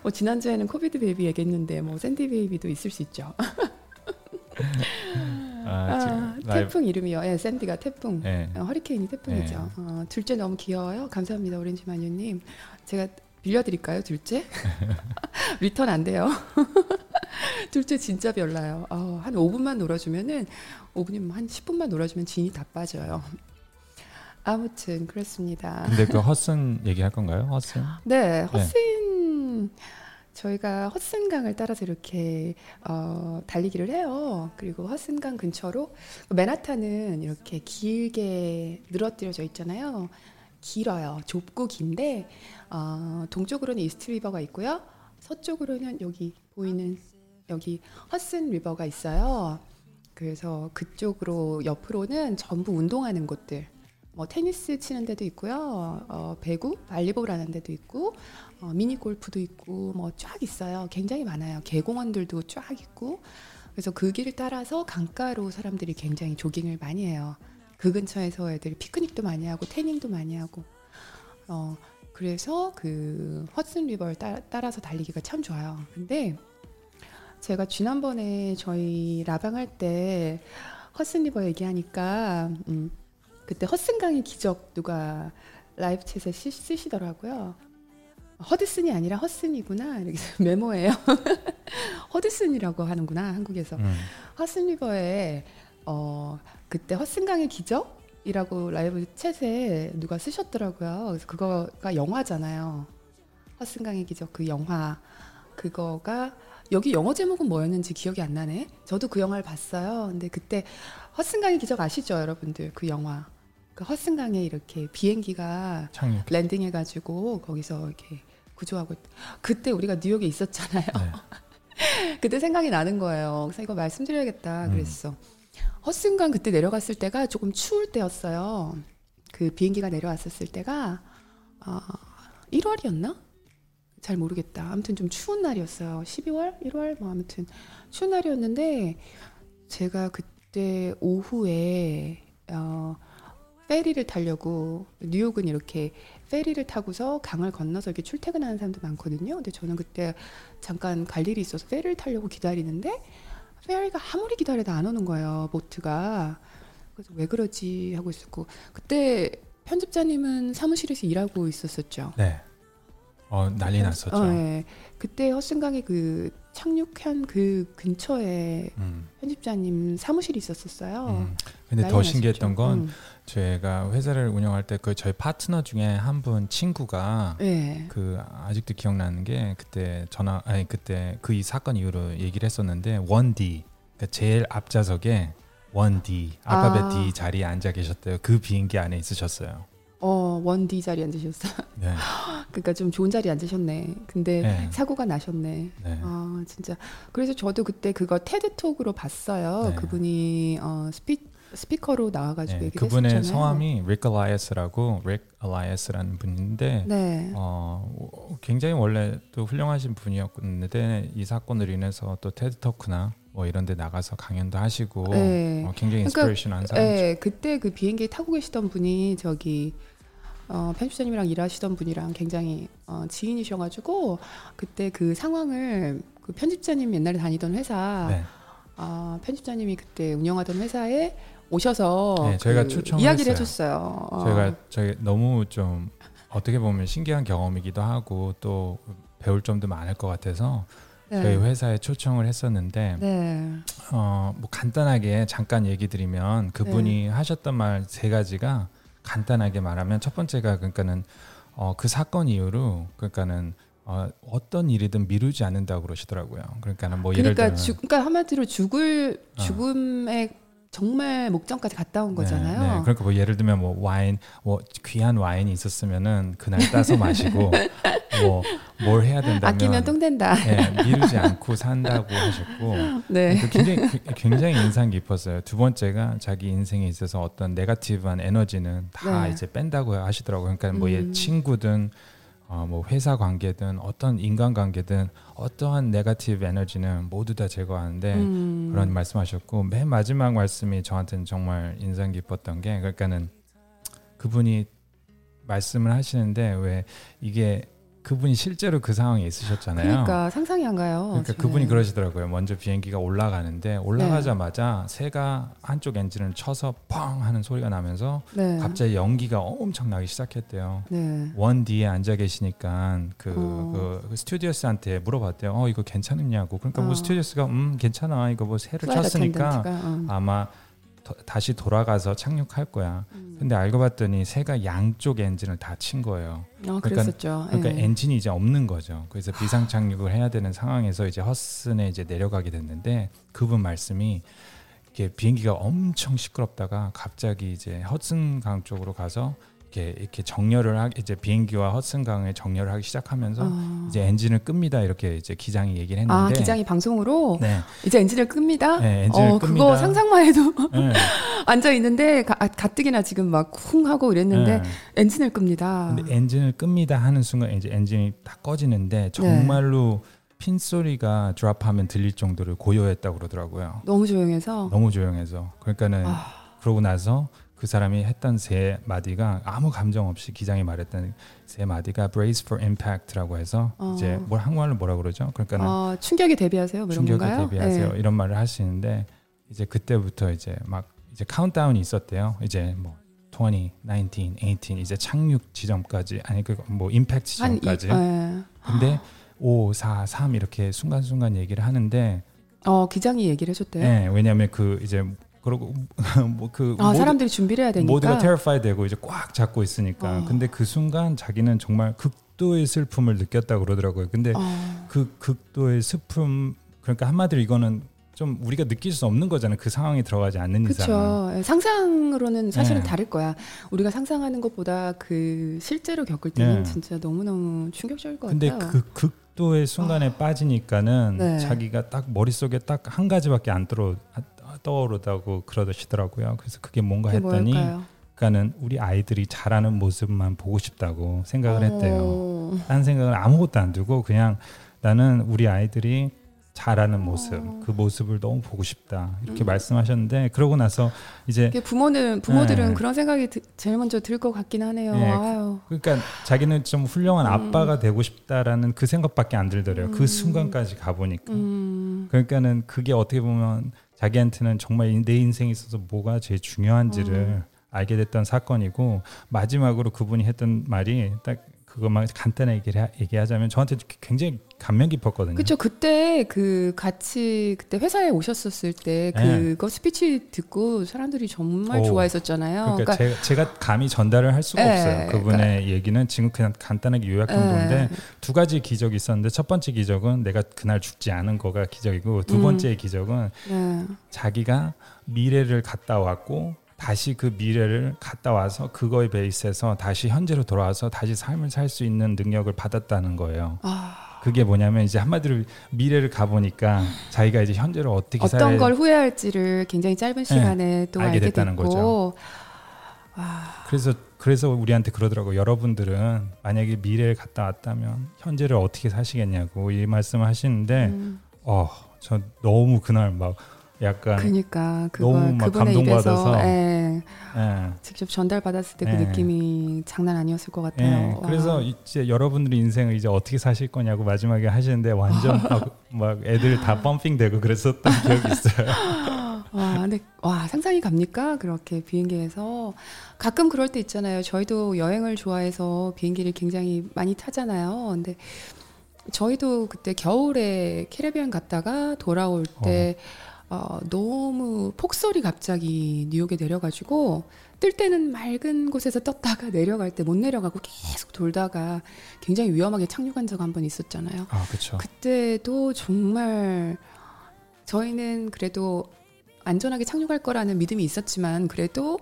뭐 지난주에는 COVID baby 얘기했는데 뭐 샌디 baby도 있을 수 있죠. 아, 아. 태풍 이름이요. 예, 샌디가 태풍. 네. 어, 허리케인이 태풍이죠. 네. 어, 둘째 너무 귀여워요. 감사합니다, 오렌지 마녀님. 제가 빌려드릴까요, 둘째? Return 안 돼요. 둘째 진짜 별나요. 어, 한 5분만 놀아주면은 5분이면 한 10분만 놀아주면 진이 다 빠져요. 아무튼 그렇습니다. 근데 그 헛슨 얘기할 건가요? 헛슨? 네, 헛슨 저희가 헛슨강을 따라서 이렇게 어, 달리기를 해요. 그리고 헛슨강 근처로 맨하탄은 이렇게 길게 늘어뜨려져 있잖아요. 길어요. 좁고 긴데 어, 동쪽으로는 이스트 리버가 있고요. 서쪽으로는 여기 보이는 여기 헛슨 리버가 있어요. 그래서 그쪽으로 옆으로는 전부 운동하는 곳들. 뭐 테니스 치는 데도 있고요. 어, 배구, 발리볼 하는 데도 있고 어, 미니 골프도 있고 뭐 쫙 있어요. 굉장히 많아요. 개공원들도 쫙 있고 그래서 그 길을 따라서 강가로 사람들이 굉장히 조깅을 많이 해요. 그 근처에서 애들이 피크닉도 많이 하고 태닝도 많이 하고 어 그래서 그 헛슨 리버를 따, 따라서 달리기가 참 좋아요. 근데 제가 지난번에 저희 라방 할 때 헛슨 리버 얘기하니까 음, 그때 헛슨강의 기적 누가 라이브 챗에 쓰, 쓰시더라고요. 허드슨이 아니라 헛슨이구나 이렇게 메모해요. 허드슨이라고 하는구나 한국에서. 음. 헛슨 리버에 어 그때 헛슨강의 기적이라고 라이브 챗에 누가 쓰셨더라고요. 그래서 그거가 영화잖아요. 헛슨강의 기적 그 영화 그거가 여기 영어 제목은 뭐였는지 기억이 안 나네. 저도 그 영화를 봤어요. 근데 그때 헛슨강의 기적 아시죠, 여러분들? 그 영화. 그 헛슨강에 이렇게 비행기가 창립. 랜딩해가지고 거기서 이렇게 구조하고 있- 그때 우리가 뉴욕에 있었잖아요. 네. 그때 생각이 나는 거예요. 그래서 이거 말씀드려야겠다 음. 그랬어. 헛슨강 그때 내려갔을 때가 조금 추울 때였어요. 그 비행기가 내려왔었을 때가 아, 1월이었나? 잘 모르겠다. 아무튼 좀 추운 날이었어요. 12월, 1월 뭐 아무튼 추운 날이었는데 제가 그때 오후에 어, 페리를 타려고 뉴욕은 이렇게 페리를 타고서 강을 건너서 이렇게 출퇴근하는 사람도 많거든요. 근데 저는 그때 잠깐 갈 일이 있어서 페리를 타려고 기다리는데 페리가 아무리 기다려도 안 오는 거예요. 보트가. 그래서 왜 그러지 하고 있었고 그때 편집자님은 사무실에서 일하고 있었었죠. 네. 어 난리 났었죠. 어, 예. 그때 헛슨강의 그 착륙한 그 근처에 음. 편집자님 사무실이 있었었어요. 음. 근데 더 났었죠. 신기했던 건 음. 제가 회사를 운영할 때 그 저희 파트너 중에 한 분 친구가 예. 그 아직도 기억나는 게 그때 전화 아니 그때 그 이 사건 이후로 얘기를 했었는데 원디 그러니까 제일 앞좌석에 원디 알파벳 아. D 자리에 앉아 계셨대요. 그 비행기 안에 있으셨어요. 어, 원디 자리에 앉으셨어. 네. 그러니까 좀 좋은 자리에 앉으셨네. 근데 네. 사고가 나셨네. 네. 아, 진짜. 그래서 저도 그때 그거 TED Talk으로 봤어요. 네. 그분이 어, 스피, 스피커로 나와가지고 네, 얘기를 그분의 했었잖아요. 성함이 릭 알라이스라고 릭 알라이스라는 분인데 네. 어, 굉장히 원래 또 훌륭하신 분이었는데 이 사건으로 인해서 또 TED Talk나 뭐 이런 데 나가서 강연도 하시고 네. 어, 굉장히 그러니까, inspiration한 사람. 네, 그때 그 비행기 타고 계시던 분이 저기 어, 편집자님이랑 일하시던 분이랑 굉장히 어, 지인이셔가지고 그때 그 상황을 그 편집자님 옛날에 다니던 회사 네. 아, 편집자님이 그때 운영하던 회사에 오셔서 네, 저희가 그 초청을 이야기를. 해줬어요. 어. 저희가 저희 너무 좀 어떻게 보면 신기한 경험이기도 하고 또 배울 점도 많을 것 같아서 네. 저희 회사에 초청을 했었는데 네. 어, 뭐 간단하게 잠깐 얘기 드리면 그분이 네. 하셨던 말 세 가지가 간단하게 말하면 첫 번째가 그러니까는 어, 그 사건 이후로 그러니까는 어, 어떤 일이든 미루지 않는다고 그러시더라고요. 그러니까는 뭐 예를 그러니까 들면 죽, 그러니까 한마디로 죽을 어. 죽음의 정말 목전까지 갔다 온 네, 거잖아요. 네. 그러니까 뭐 예를 들면 뭐 와인, 뭐 귀한 와인이 있었으면은 그날 따서 마시고 뭐 뭘 해야 된다면 아끼면 똥 된다. 예, 미루지 않고 산다고 하셨고 네. 그 굉장히 굉장히 인상 깊었어요. 두 번째가 자기 인생에 있어서 어떤 네가티브한 에너지는 다 네. 이제 뺀다고 하시더라고요. 그러니까 뭐얘 음. 친구든 어, 뭐 회사 관계든 어떤 인간 관계든 어떠한 네가티브 에너지는 모두 다 제거하는데 음. 그런 말씀하셨고 맨 마지막 말씀이 저한테는 정말 인상 깊었던 게 그러니까는 그분이 말씀을 하시는데 왜 이게 그분이 실제로 그 상황에 있으셨잖아요. 그러니까 상상이 안 가요. 그러니까 저는. 그분이 그러시더라고요. 먼저 비행기가 올라가는데 올라가자마자 새가 한쪽 엔진을 쳐서 펑 하는 소리가 나면서 네. 갑자기 연기가 엄청 나기 시작했대요. 네. 원 뒤에 앉아 계시니까 그, 어. 그, 그 스튜디오스한테 물어봤대요. 어 이거 괜찮느냐고. 그러니까 뭐 어. 스튜디오스가 음 괜찮아. 이거 뭐 새를 쳤으니까 어. 아마 더- 다시 돌아가서 착륙할 거야. 음. 근데 알고 봤더니 새가 양쪽 엔진을 다 친 거예요. 어, 그러니까- 그랬었죠. 그러니까 예. 엔진이 이제 없는 거죠. 그래서 비상 착륙을 해야 되는 상황에서 이제 허슨에 이제 내려가게 됐는데 그분 말씀이 이렇게 비행기가 엄청 시끄럽다가 갑자기 이제 허슨 강 쪽으로 가서 이렇게 이렇게 정렬을 하 이제 비행기와 허슨강에 정렬을 하기 시작하면서 어. 이제 엔진을 끕니다 이렇게 이제 기장이 얘기를 했는데 아 기장이 방송으로 네, 이제 엔진을 끕니다. 네 엔진을 어 끕니다. 그거 상상만 해도 네, 앉아 있는데 가, 아, 가뜩이나 지금 막 쿵 하고 이랬는데 네. 엔진을 끕니다. 근데 엔진을 끕니다 하는 순간 이제 엔진이 딱 꺼지는데 정말로 핀 소리가 드랍하면 들릴 정도로 고요했다 고 그러더라고요. 너무 조용해서 너무 조용해서 그러니까는 아. 그러고 나서 그 사람이 했던 세 마디가 아무 감정 없이 기장이 말했던 세 마디가 brace for impact라고 해서 어. 이제 뭘 한국말로 뭐라 그러죠? 그러니까는 어, 충격에 대비하세요. 뭐 충격에 건가요? 대비하세요 예. 이런 말을 하시는데 이제 그때부터 이제 막 이제 카운트다운이 있었대요. 이제 뭐 20, 19, 18 이제 착륙 지점까지 아니 그 뭐 임팩트 한 이, 지점까지. 예. 근데 5, 4, 3 이렇게 순간순간 얘기를 하는데 어 기장이 얘기를 해줬대요. 예, 왜냐하면 그 이제 그러고 뭐그 아 사람들이 준비를 해야 되니까. 모두가 terrified 되고 이제 꽉 잡고 있으니까 어. 근데 그 순간 자기는 정말 극도의 슬픔을 느꼈다 고 그러더라고요. 근데 어, 그 극도의 슬픔 그러니까 한마디로 이거는 좀 우리가 느낄 수 없는 거잖아요. 그 상황에 들어가지 않는 이상. 그렇죠. 상상으로는 사실은 네. 다를 거야. 우리가 상상하는 것보다 그 실제로 겪을 때는 네. 진짜 너무 너무 충격적일 것 근데 같아요. 그 극도의 순간에 빠지니까는 네. 자기가 딱 머릿속에 딱 한 가지밖에 안 떠오르, 떠오르다고 그러시더라고요. 그래서 그게 뭔가 그게 했더니 뭘까요? 그러니까는 우리 아이들이 자라는 모습만 보고 싶다고 생각을 했대요. 어, 딴 생각을 아무것도 안 두고 그냥 나는 우리 아이들이 잘하는 모습, 어. 그 모습을 너무 보고 싶다 이렇게 음. 말씀하셨는데 그러고 나서 이제 부모는 부모들은 네. 그런 생각이 드- 제일 먼저 들 것 같긴 하네요. 네. 그러니까 자기는 좀 훌륭한 음. 아빠가 되고 싶다라는 그 생각밖에 안 들더래요. 음. 그 순간까지 가보니까. 음, 그러니까는 그게 어떻게 보면 자기한테는 정말 내 인생에 있어서 뭐가 제일 중요한지를 음. 알게 됐던 사건이고 마지막으로 그분이 했던 말이 딱 그것만 간단하게 하- 얘기하자면 저한테 굉장히 감명 깊었거든요. 그렇죠. 그때 그 같이 그때 회사에 오셨었을 때 네. 그거 스피치 듣고 사람들이 정말 오. 좋아했었잖아요. 그러니까, 제가, 제가 감히 전달을 할 수가 네, 없어요. 그분의 얘기는 지금 그냥 간단하게 요약한 예. 건데 두 가지 기적이 있었는데 첫 번째 기적은 내가 그날 죽지 않은 거가 기적이고 두 음. 번째 기적은 네. 자기가 미래를 갔다 왔고 다시 그 미래를 갔다 와서 그거에 베이스해서 다시 현재로 돌아와서 다시 삶을 살 수 있는 능력을 받았다는 거예요. 아, 그게 뭐냐면 이제 한마디로 미래를 가보니까 자기가 이제 현재를 어떻게 어떤 살아야 걸 후회할지를 굉장히 짧은 시간에 또 알게 알게, 됐다는 됐고. 거죠. 아, 그래서 그래서 우리한테 그러더라고 요. 여러분들은 만약에 미래를 갔다 왔다면 현재를 어떻게 사시겠냐고 이 말씀을 하시는데 음, 어저 너무 그날 막 약간 그러니까 너무 막 감동받아서. 예, 예. 직접 전달받았을 때그 네. 느낌이 장난 아니었을 것 같아요. 예, 와. 그래서 이제 여러분들의 인생을 이제 어떻게 사실 거냐고 마지막에 하시는데 완전 막, 막 애들 다 펌핑되고 그랬었던 기억이 있어요. 와, 근데 와 상상이 갑니까? 그렇게 비행기에서 가끔 그럴 때 있잖아요. 저희도 여행을 좋아해서 비행기를 굉장히 많이 타잖아요. 근데 저희도 그때 겨울에 캐리비안 갔다가 돌아올 때 어, 너무 폭설이 갑자기 뉴욕에 내려가지고 뜰 때는 맑은 곳에서 떴다가 내려갈 때 못 내려가고 계속 돌다가 굉장히 위험하게 착륙한 적 한 번 있었잖아요. 아 그렇죠. 그때도 정말 저희는 그래도 안전하게 착륙할 거라는 믿음이 있었지만 그래도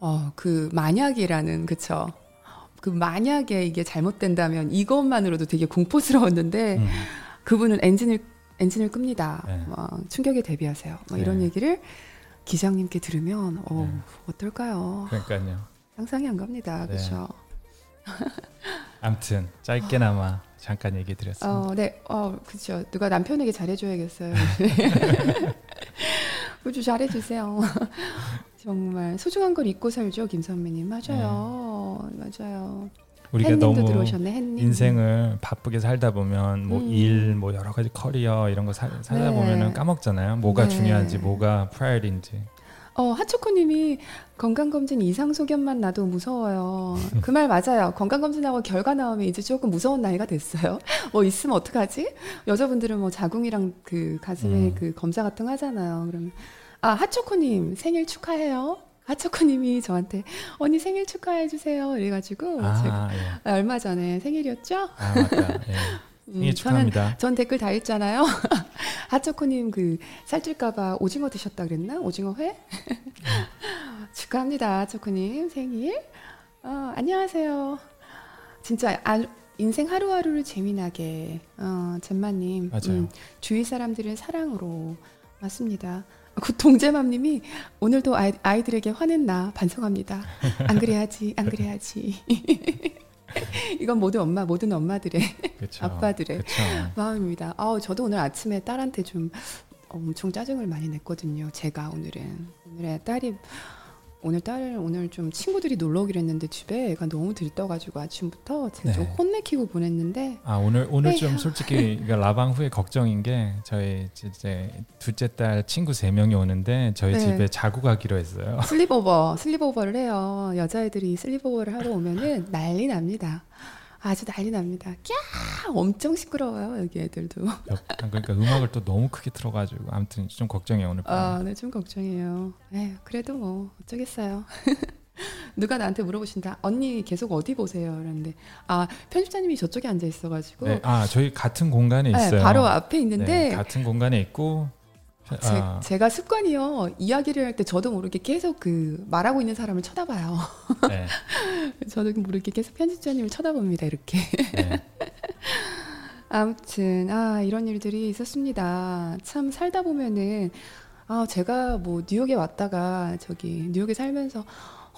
어 그 만약이라는 그쵸 그 만약에 이게 잘못된다면 이것만으로도 되게 공포스러웠는데 음. 그분은 엔진을 엔진을 끕니다. 네. 막 충격에 대비하세요. 뭐 이런 네. 얘기를 기장님께 들으면 어, 네. 어떨까요? 그러니까요. 상상이 안 갑니다. 네. 그렇죠? 아무튼 짧게나마 잠깐 얘기 드렸습니다. 어, 네, 어, 그렇죠. 누가 남편에게 잘해줘야겠어요. 우주 잘해주세요. 정말 소중한 걸 잊고 살죠, 김 선배님. 맞아요, 맞아요. 우리가 너무 들어오셨네. 인생을 바쁘게 살다 보면 뭐 음. 일, 뭐 여러 가지 커리어 이런 거 사, 살다 네. 보면은 까먹잖아요. 뭐가 네. 중요한지, 뭐가 priority인지. 어, 하초코님이 건강검진 이상 소견만 나도 무서워요. 그 말 맞아요. 건강검진하고 결과 나오면 이제 조금 무서운 나이가 됐어요. 뭐 있으면 어떡하지? 여자분들은 뭐 자궁이랑 그 가슴에 음. 그 검사 같은 거 하잖아요. 그러면 아, 하초코님 생일 축하해요. 하초코님이 저한테 언니 생일 축하해 주세요. 이래가지고 제가 아, 예. 아, 얼마 전에 생일이었죠? 아 맞다. 예. 음, 생일 저는 축하합니다. 전 댓글 다 읽잖아요. 하초코님 그 살찔까봐 오징어 드셨다 그랬나? 오징어 회? 축하합니다, 하초코님 생일. 어, 안녕하세요. 진짜 아, 인생 하루하루를 재미나게 어, 잼마님 맞아요. 주위 사람들을 사랑으로 맞습니다. 그 동재맘님이 오늘도 아이, 아이들에게 화냈나 반성합니다. 안 그래야지, 안 그래야지. 이건 모든 엄마, 모든 엄마들의 그렇죠. 아빠들의 그렇죠. 마음입니다. 아우 저도 오늘 아침에 딸한테 좀 엄청 짜증을 많이 냈거든요. 제가 오늘은 오늘의 딸이 오늘 딸 오늘 좀 친구들이 놀러 오기로 했는데 집에 애가 너무 들떠가지고 아침부터 제가 좀 네. 혼내키고 보냈는데 아 오늘 오늘 좀 에휴. 솔직히 이거 라방 후에 걱정인 게 저희 이제 둘째 딸 친구 세 명이 오는데 저희 네. 집에 자고 가기로 했어요. sleepover sleepover를 해요. 여자애들이 sleepover를 하러 오면은 난리 납니다. 아주 난리 납니다. 꺄 엄청 시끄러워요 여기 애들도. 옆- 그러니까 음악을 또 너무 크게 틀어가지고 아무튼 좀 걱정해요 오늘 밤. 아, 네, 좀 걱정이에요. 에휴, 그래도 뭐 어쩌겠어요. 누가 나한테 물어보신다. 언니 계속 어디 보세요? 그런데 아 편집자님이 저쪽에 앉아 있어가지고 네, 아 저희 같은 공간에 네, 있어요. 바로 앞에 네, 있는데 같은 공간에 있고 제, 아, 제 가 습관이요 이야기를 할 때 저도 모르게 계속 그 말하고 있는 사람을 쳐다봐요. 네, 저도 모르게 계속 편집자님을 쳐다봅니다. 이렇게. 네. 아무튼 아 이런 일들이 있었습니다. 참 살다 보면은 아 제가 뭐 뉴욕에 왔다가 저기 뉴욕에 살면서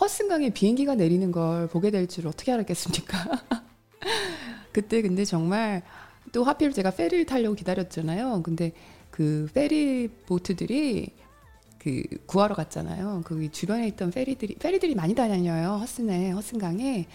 허슨강에 비행기가 내리는 걸 보게 될 줄 어떻게 알았겠습니까? 그때 근데 정말 또 하필 제가 페리를 타려고 기다렸잖아요. 근데 그 페리 보트들이 그 구하러 갔잖아요. 그 주변에 있던 페리들이 페리들이 많이 다녀요. 허슨에 허슨강에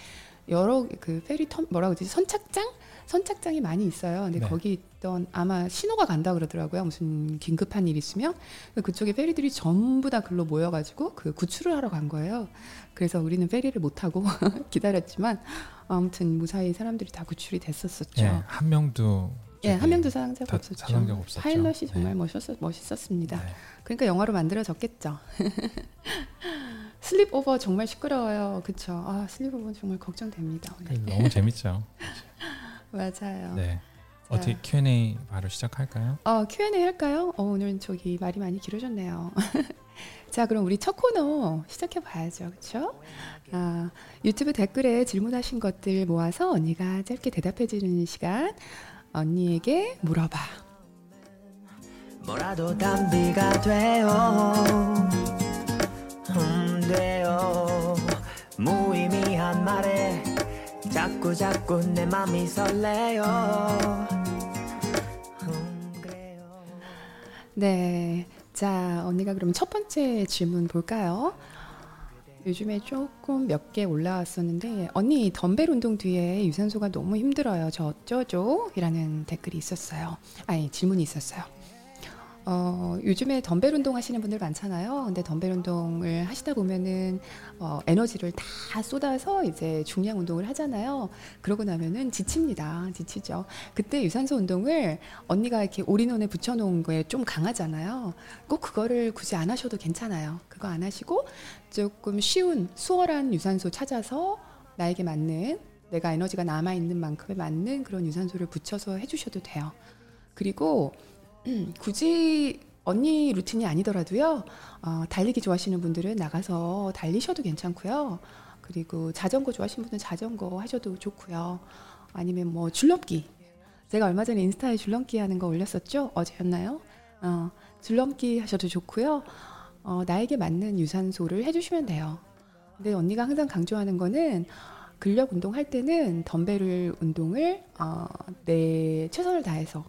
여러 그 페리 터 뭐라고 그러지 선착장 선착장이 많이 있어요. 근데 네. 거기 있던 아마 신호가 간다 그러더라고요. 무슨 긴급한 일 있으면 그쪽에 페리들이 전부 다 글로 모여가지고 그 구출을 하러 간 거예요. 그래서 우리는 페리를 못 타고 기다렸지만 아무튼 무사히 사람들이 다 구출이 됐었었죠. 예, 한 명도 예, 저기 한 명도 사상자가 다- 없었죠. 사상자가 없었죠. 파일럿이 정말 네. 멋있었, 멋있었습니다. 네. 그러니까 영화로 만들어졌겠죠. sleepover 정말 시끄러워요. 그쵸? 아, sleepover 정말 걱정됩니다. 그래서 너무 재밌죠. 맞아요. 네. 자, 어떻게 Q&A 바로 시작할까요? 어, Q&A 할까요? 어, 오늘 저기 말이 많이 길어졌네요. 자, 그럼 우리 첫 코너 시작해 봐야죠. 그렇죠? 아, 유튜브 댓글에 질문하신 것들 모아서 언니가 짧게 대답해 주는 시간. 언니에게 물어봐. 뭐라도 담비가 돼요 음 돼요 무의미한 말에 자꾸 자꾸 내 맘이 설레요 음 그래요 네. 자, 언니가 그럼 첫 번째 질문 볼까요? 요즘에 조금 몇 개 올라왔었는데 언니 덤벨 운동 뒤에 유산소가 너무 힘들어요. 저 어쩌죠? 이라는 댓글이 있었어요. 아니 질문이 있었어요. 어, 요즘에 덤벨 운동 하시는 분들 많잖아요. 근데 덤벨 운동을 하시다 보면은 어, 에너지를 다 쏟아서 이제 중량 운동을 하잖아요. 그러고 나면은 지칩니다. 지치죠. 그때 유산소 운동을 언니가 이렇게 올인원에 붙여놓은 거에 좀 강하잖아요. 꼭 그거를 굳이 안 하셔도 괜찮아요. 그거 안 하시고 조금 쉬운 수월한 유산소 찾아서 나에게 맞는 내가 에너지가 남아 있는 만큼에 맞는 그런 유산소를 붙여서 해주셔도 돼요. 그리고 음, 굳이 언니 루틴이 아니더라도요. 어, 달리기 좋아하시는 분들은 나가서 달리셔도 괜찮고요. 그리고 자전거 좋아하시는 분은 자전거 하셔도 좋고요. 아니면 뭐 줄넘기. 제가 얼마 전에 인스타에 줄넘기 하는 거 올렸었죠? 어제였나요? 어, 줄넘기 하셔도 좋고요. 어, 나에게 맞는 유산소를 해주시면 돼요. 근데 언니가 항상 강조하는 거는 근력 운동 할 때는 덤벨을 운동을 어, 내 최선을 다해서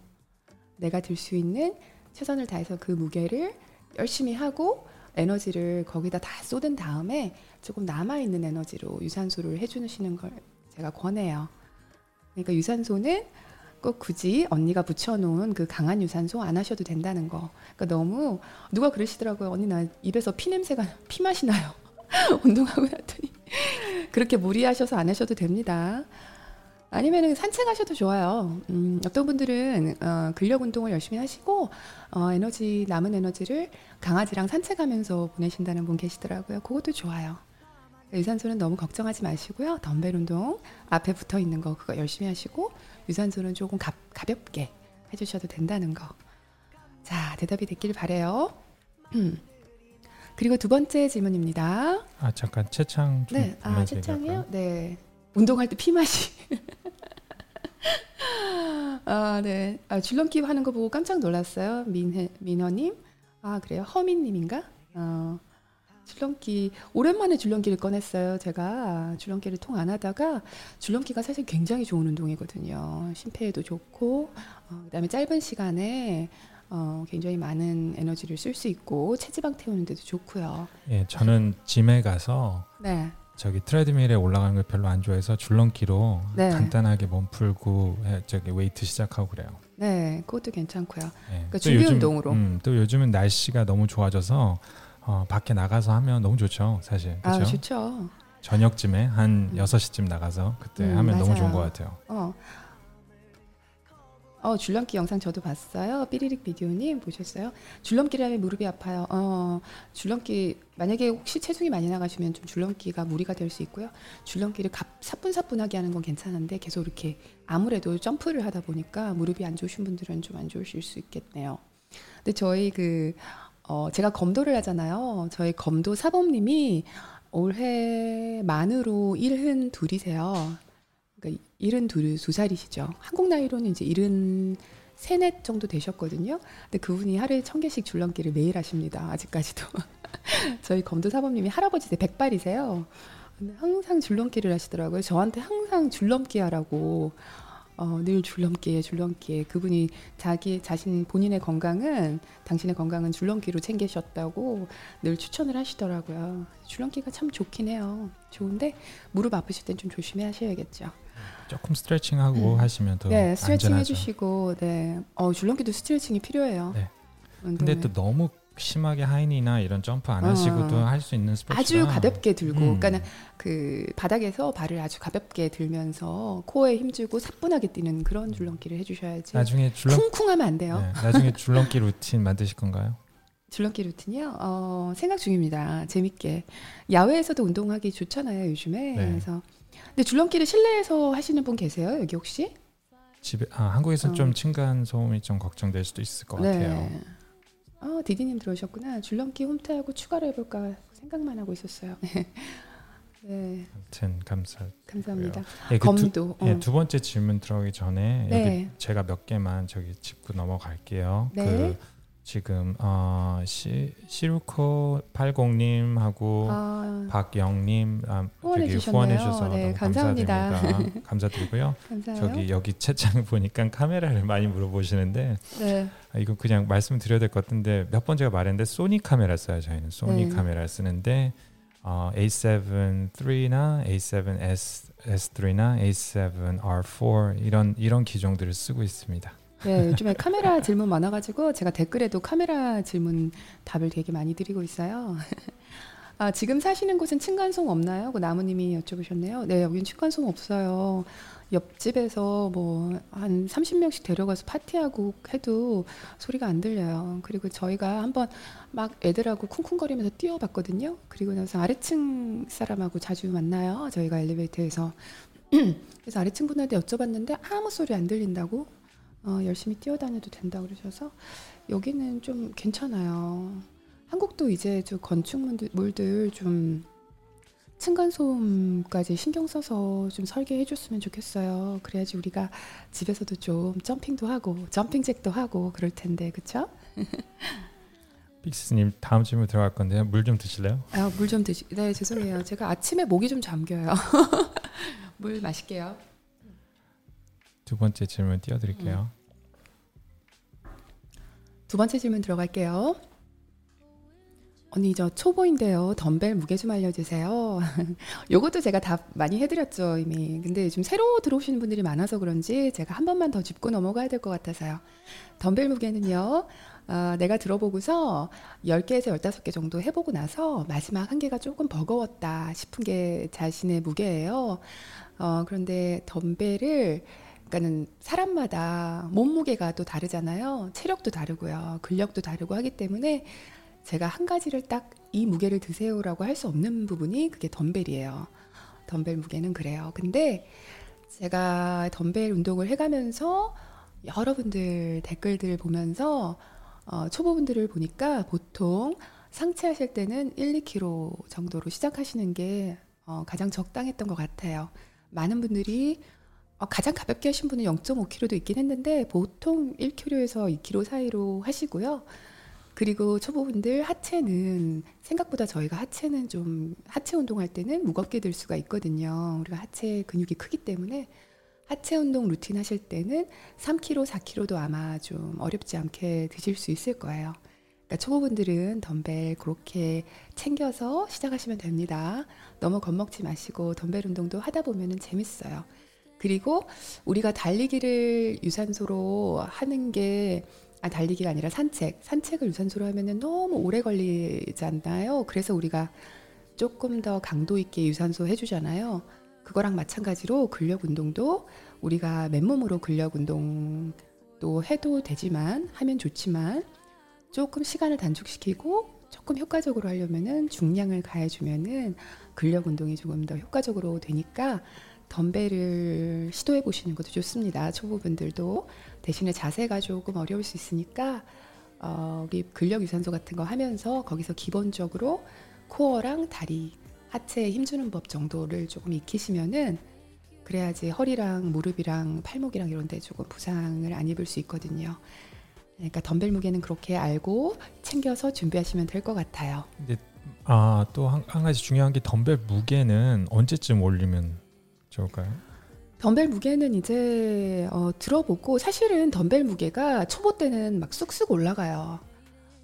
내가 들 수 있는 최선을 다해서 그 무게를 열심히 하고 에너지를 거기다 다 쏟은 다음에 조금 남아 있는 에너지로 유산소를 해주시는 걸 제가 권해요. 그러니까 유산소는 꼭 굳이 언니가 붙여놓은 그 강한 유산소 안 하셔도 된다는 거. 그러니까 너무 누가 그러시더라고요. 언니 나 입에서 피 냄새가 피 맛이 나요. 운동하고 났더니 그렇게 무리하셔서 안 하셔도 됩니다. 아니면은 산책하셔도 좋아요. 음, 어떤 분들은 어, 근력 운동을 열심히 하시고 어, 에너지 남은 에너지를 강아지랑 산책하면서 보내신다는 분 계시더라고요. 그것도 좋아요. 유산소는 너무 걱정하지 마시고요. 덤벨 운동 앞에 붙어 있는 거 그거 열심히 하시고 유산소는 조금 가, 가볍게 해주셔도 된다는 거. 자 대답이 됐길 바래요. 그리고 두 번째 질문입니다. 아 잠깐 채창 좀 네, 아 채창이요? 네, 운동할 때 피 맛이. 아, 네. 아, 줄넘기 하는 거 보고 깜짝 놀랐어요. 민혜, 민호님. 아, 그래요? 허민님인가? 어, 줄넘기 오랜만에 줄넘기를 꺼냈어요. 제가 줄넘기를 통 안 하다가 줄넘기가 사실 굉장히 좋은 운동이거든요. 심폐에도 좋고 어, 그다음에 짧은 시간에 어, 굉장히 많은 에너지를 쓸 수 있고 체지방 태우는 데도 좋고요. 예, 저는 짐에 가서 네, 저기 트레드밀에 올라가는 걸 별로 안 좋아해서 줄넘기로 네. 간단하게 몸 풀고 해, 저기 웨이트 시작하고 그래요. 네, 그것도 괜찮고요. 예. 그러니까 또 준비 요즘- 운동으로. 음, 또 요즘은 날씨가 너무 좋아져서 어, 밖에 나가서 하면 너무 좋죠, 사실. 아, 그렇죠? 좋죠. 저녁쯤에 한 음. 6시쯤 나가서 그때 음, 하면 너무 맞아요. 좋은 것 같아요. 어. 어, 줄넘기 영상 저도 봤어요. 삐리릭 비디오님 보셨어요? 줄넘기를 하면 무릎이 아파요. 어, 줄넘기 만약에 혹시 체중이 많이 나가시면 좀 줄넘기가 무리가 될 수 있고요. 줄넘기를 갑, 사뿐사뿐하게 하는 건 괜찮은데 계속 이렇게 아무래도 점프를 하다 보니까 무릎이 안 좋으신 분들은 좀 안 좋으실 수 있겠네요. 근데 저희 그 어, 제가 검도를 하잖아요. 저희 검도 사범님이 올해 만으로 일흔 둘이세요. 그러니까 일흔 둘, 두 살이시죠. 한국 나이로는 이제 일흔 세넷 정도 되셨거든요. 근데 그분이 하루에 천 개씩 줄넘기를 매일 하십니다. 아직까지도. 저희 검도 사범님이 할아버지 대 백발이세요. 근데 항상 줄넘기를 하시더라고요. 저한테 항상 줄넘기 하라고 어, 늘 줄넘기에 줄넘기에 그분이 자기 자신 본인의 건강은 당신의 건강은 줄넘기로 챙기셨다고 늘 추천을 하시더라고요. 줄넘기가 참 좋긴 해요. 좋은데 무릎 아프실 땐 좀 조심해 하셔야겠죠. 조금 스트레칭하고 음. 하시면 더 네, 스트레칭 안전하죠. 해주시고, 네, 어 줄넘기도 스트레칭이 필요해요. 네. 근데 또 너무 심하게 하이니나 이런 점프 안 어. 하시고도 할수 있는 스포츠가 아주 가볍게 들고, 음. 그러니까는 그 바닥에서 발을 아주 가볍게 들면서 코에 힘주고 사뿐하게 뛰는 그런 줄넘기를 해주셔야지. 나중에 줄넘 쿵쿵하면 안 돼요. 네, 나중에 줄넘기 루틴 만드실 건가요? 줄넘기 루틴이요? 어, 생각 중입니다. 재밌게. 야외에서도 운동하기 좋잖아요, 요즘에. 네. 그래서. 근데 줄넘기를 실내에서 하시는 분 계세요, 여기 혹시? 집에 아, 한국에서 어. 좀 층간 소음이 좀 걱정될 수도 있을 것 같아요. 어, 디디님 들어오셨구나. 줄넘기 홈트하고 추가로 해볼까 생각만 하고 있었어요. 네, 아무튼 감사. 감사합니다. 예, 그 두, 검도. 어. 예, 두 번째 질문 들어가기 전에 네. 제가 몇 개만 저기 짚고 넘어갈게요. 네. 그 지금 어, 시, 시루코 80님하고 아, 박영님 아, 후원해. 후원해 주셔서 네, 너무 감사합니다. 감사드립니다. 감사드리고요. 저기 여기 채창 보니까 카메라를 많이 물어보시는데 네, 아, 이거 그냥 말씀드려야 될 것 같은데 몇 번 제가 말했는데 소니 카메라 써요 저희는 소니 네. 카메라 쓰는데 어, A7 III나 A7 S S3나 A7 R4 이런 이런 기종들을 쓰고 있습니다. 네, 요즘에 카메라 질문 많아가지고 제가 댓글에도 카메라 질문 답을 되게 많이 드리고 있어요. 아, 지금 사시는 곳은 층간소음 없나요? 그 나무님이 여쭤보셨네요. 네, 여긴 층간소음 없어요. 옆집에서 뭐 한 30명씩 데려가서 파티하고 해도 소리가 안 들려요. 그리고 저희가 한번 막 애들하고 쿵쿵거리면서 뛰어봤거든요. 그리고 나서 아래층 사람하고 자주 만나요. 저희가 엘리베이터에서. 그래서 아래층 분한테 여쭤봤는데 아무 소리 안 들린다고 어, 열심히 뛰어다녀도 된다고 그러셔서 여기는 좀 괜찮아요. 한국도 이제 저 건축물들 좀 층간소음까지 신경 써서 좀 설계해 줬으면 좋겠어요. 그래야지 우리가 집에서도 좀 점핑도 하고 점핑잭도 하고 그럴 텐데 그쵸? 픽스님 다음 질문 들어갈 건데요. 물 좀 드실래요? 아, 물 좀 드시. 네, 죄송해요. 제가 아침에 목이 좀 잠겨요. 물 마실게요. 두 번째 질문 띄워드릴게요. 두 번째 질문 들어갈게요. 언니 저 초보인데요. 덤벨 무게 좀 알려주세요. 요것도 제가 다 많이 해드렸죠 이미. 근데 좀 새로 들어오시는 분들이 많아서 그런지 제가 한 번만 더 짚고 넘어가야 될 것 같아서요. 덤벨 무게는요. 어, 내가 들어보고서 10개에서 15개 정도 해보고 나서 마지막 한 개가 조금 버거웠다 싶은 게 자신의 무게예요. 어, 그런데 덤벨을 그러니까는 사람마다 몸무게가 또 다르잖아요. 체력도 다르고요. 근력도 다르고 하기 때문에 제가 한 가지를 딱 이 무게를 드세요라고 할 수 없는 부분이 그게 덤벨이에요. 덤벨 무게는 그래요. 근데 제가 덤벨 운동을 해가면서 여러분들 댓글들 보면서 어, 초보분들을 보니까 보통 상체하실 때는 1, 2kg 정도로 시작하시는 게 어, 가장 적당했던 것 같아요. 많은 분들이 어, 가장 가볍게 하신 분은 0.5kg도 있긴 했는데 보통 1kg에서 2kg 사이로 하시고요. 그리고 초보분들 하체는 생각보다 저희가 하체는 좀 하체 운동할 때는 무겁게 들 수가 있거든요. 우리가 하체 근육이 크기 때문에 하체 운동 루틴 하실 때는 3kg, 4kg도 아마 좀 어렵지 않게 드실 수 있을 거예요. 그러니까 초보분들은 덤벨 그렇게 챙겨서 시작하시면 됩니다. 너무 겁먹지 마시고 덤벨 운동도 하다 보면 재밌어요. 그리고 우리가 달리기를 유산소로 하는 게 아, 달리기가 아니라 산책. 산책을 유산소로 하면은 너무 오래 걸리잖아요. 그래서 우리가 조금 더 강도 있게 유산소 해주잖아요. 그거랑 마찬가지로 근력 운동도 우리가 맨몸으로 근력 운동도 해도 되지만 하면 좋지만 조금 시간을 단축시키고 조금 효과적으로 하려면은 중량을 가해주면은 근력 운동이 조금 더 효과적으로 되니까 덤벨을 시도해 보시는 것도 좋습니다. 초보분들도 대신에 자세가 조금 어려울 수 있으니까 어, 근력 유산소 같은 거 하면서 거기서 기본적으로 코어랑 다리, 하체에 힘주는 법 정도를 조금 익히시면은 그래야지 허리랑 무릎이랑 팔목이랑 이런 데 조금 부상을 안 입을 수 있거든요. 그러니까 덤벨 무게는 그렇게 알고 챙겨서 준비하시면 될 것 같아요. 근데 아또한 한 가지 중요한 게 덤벨 무게는 언제쯤 올리면 좋을까요? 덤벨 무게는 이제 어, 들어보고 사실은 덤벨 무게가 초보 때는 막 쑥쑥 올라가요.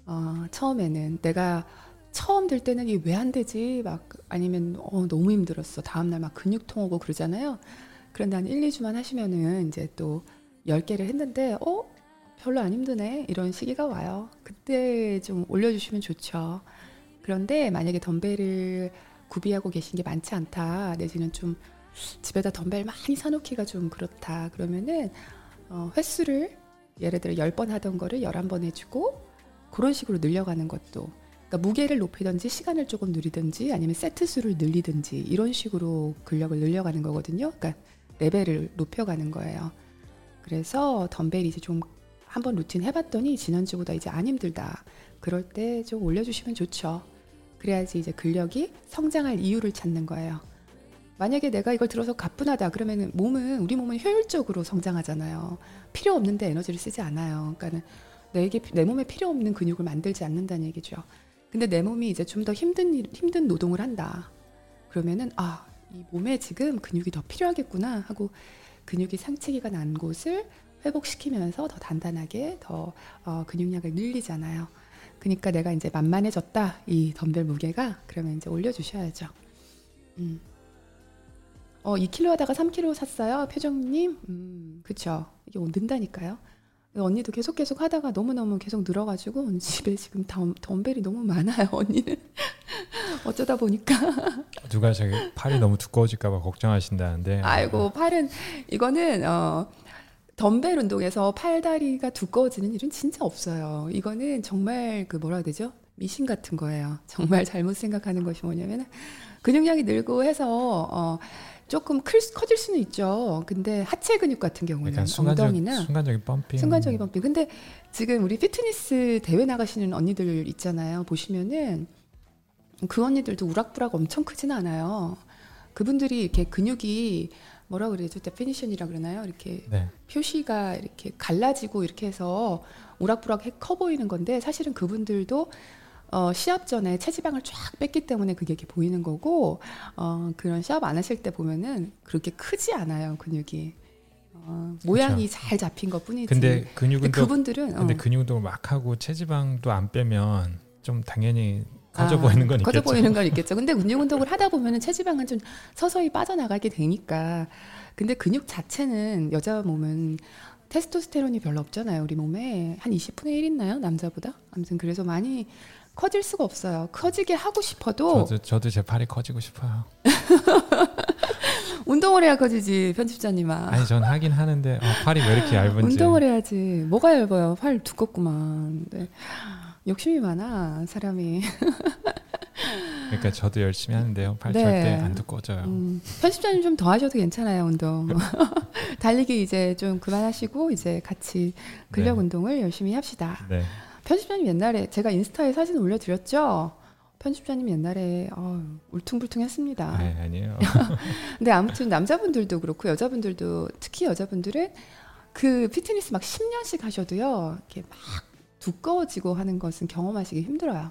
어, 처음에는 내가 처음 들 때는 이 왜 안 되지 막 아니면 어, 너무 힘들었어 다음날 막 근육통 오고 그러잖아요. 그런데 한 1, 2주만 하시면은 이제 또 10개를 했는데 어 별로 안 힘드네 이런 시기가 와요. 그때 좀 올려주시면 좋죠. 그런데 만약에 덤벨을 구비하고 계신 게 많지 않다 내지는 좀 집에다 덤벨 많이 사놓기가 좀 그렇다 그러면은 어, 횟수를 예를 들어 10번 하던 거를 11번 해주고 그런 식으로 늘려가는 것도 그러니까 무게를 높이든지 시간을 조금 늘리든지 아니면 세트 수를 늘리든지 이런 식으로 근력을 늘려가는 거거든요. 그러니까 레벨을 높여가는 거예요. 그래서 덤벨 이제 좀 한번 루틴 해봤더니 지난주보다 이제 안 힘들다. 그럴 때 좀 올려주시면 좋죠. 그래야지 이제 근력이 성장할 이유를 찾는 거예요. 만약에 내가 이걸 들어서 가뿐하다 그러면은 몸은 우리 몸은 효율적으로 성장하잖아요. 필요 없는데 에너지를 쓰지 않아요. 그러니까는 내게 내 몸에 필요 없는 근육을 만들지 않는다는 얘기죠. 근데 내 몸이 이제 좀 더 힘든 일, 힘든 노동을 한다. 그러면은 아, 이 몸에 지금 근육이 더 필요하겠구나 하고 근육이 상체기가 난 곳을 회복시키면서 더 단단하게 더 어, 근육량을 늘리잖아요. 그러니까 내가 이제 만만해졌다 이 덤벨 무게가 그러면 이제 올려주셔야죠. 음. 어, 2kg 하다가 3kg 샀어요. 표정님. 음, 그쵸. 이게 는다니까요. 언니도 계속 계속 하다가 너무너무 계속 늘어가지고 집에 지금 덤, 덤벨이 너무 많아요. 언니는. 어쩌다 보니까. 누가 저기 팔이 너무 두꺼워질까봐 걱정하신다는데. 아이고, 팔은, 이거는, 어, 덤벨 운동에서 팔다리가 두꺼워지는 일은 진짜 없어요. 이거는 정말 그 뭐라 해야 되죠? 미신 같은 거예요. 정말 잘못 생각하는 것이 뭐냐면 근육량이 늘고 해서, 어, 조금 클, 커질 수는 있죠. 근데 하체 근육 같은 경우는 순간적, 엉덩이나 순간적인 펌핑. 순간적인 펌핑. 근데 지금 우리 피트니스 대회 나가시는 언니들 있잖아요. 보시면은 그 언니들도 우락부락 엄청 크진 않아요. 그분들이 이렇게 근육이 뭐라 그러죠? definition이라 그러나요? 이렇게 네. 표시가 이렇게 갈라지고 이렇게 해서 우락부락 커 보이는 건데 사실은 그분들도 어, 시합 전에 체지방을 쫙 뺐기 때문에 그게 이렇게 보이는 거고 어, 그런 시합 안 하실 때 보면은 그렇게 크지 않아요 근육이 어, 모양이 잘 잡힌 것 뿐이지. 근데 근육 근데 운동 그분들은 근데 어, 근육 운동을 막 하고 체지방도 안 빼면 좀 당연히 커져 아, 보이는 건 커져 있겠죠. 보이는 건 있겠죠. 근데 근육 운동을 하다 보면은 체지방은 좀 서서히 빠져나가게 되니까. 근데 근육 자체는 여자 몸은 테스토스테론이 별로 없잖아요. 우리 몸에 한 20분의 1 있나요? 남자보다? 아무튼 그래서 많이 커질 수가 없어요. 커지게 하고 싶어도 저도 저도 제 팔이 커지고 싶어요. 운동을 해야 커지지 편집자님아. 아니 전 하긴 하는데 어, 팔이 왜 이렇게 얇은지. 운동을 해야지. 뭐가 얇아요? 팔 두껍구만. 네. 욕심이 많아 사람이. 그러니까 저도 열심히 하는데요. 팔 네. 절대 안 두꺼워져요. 음, 편집자님 좀 더 하셔도 괜찮아요 운동. 달리기 이제 좀 그만하시고 이제 같이 근력 네. 운동을 열심히 합시다. 네. 편집자님 옛날에 제가 인스타에 사진 올려드렸죠. 편집자님 옛날에 어, 울퉁불퉁했습니다. 아, 아니에요. 근데 아무튼 남자분들도 그렇고 여자분들도 특히 여자분들은 그 피트니스 막 10년씩 하셔도요. 이렇게 막 두꺼워지고 하는 것은 경험하시기 힘들어요.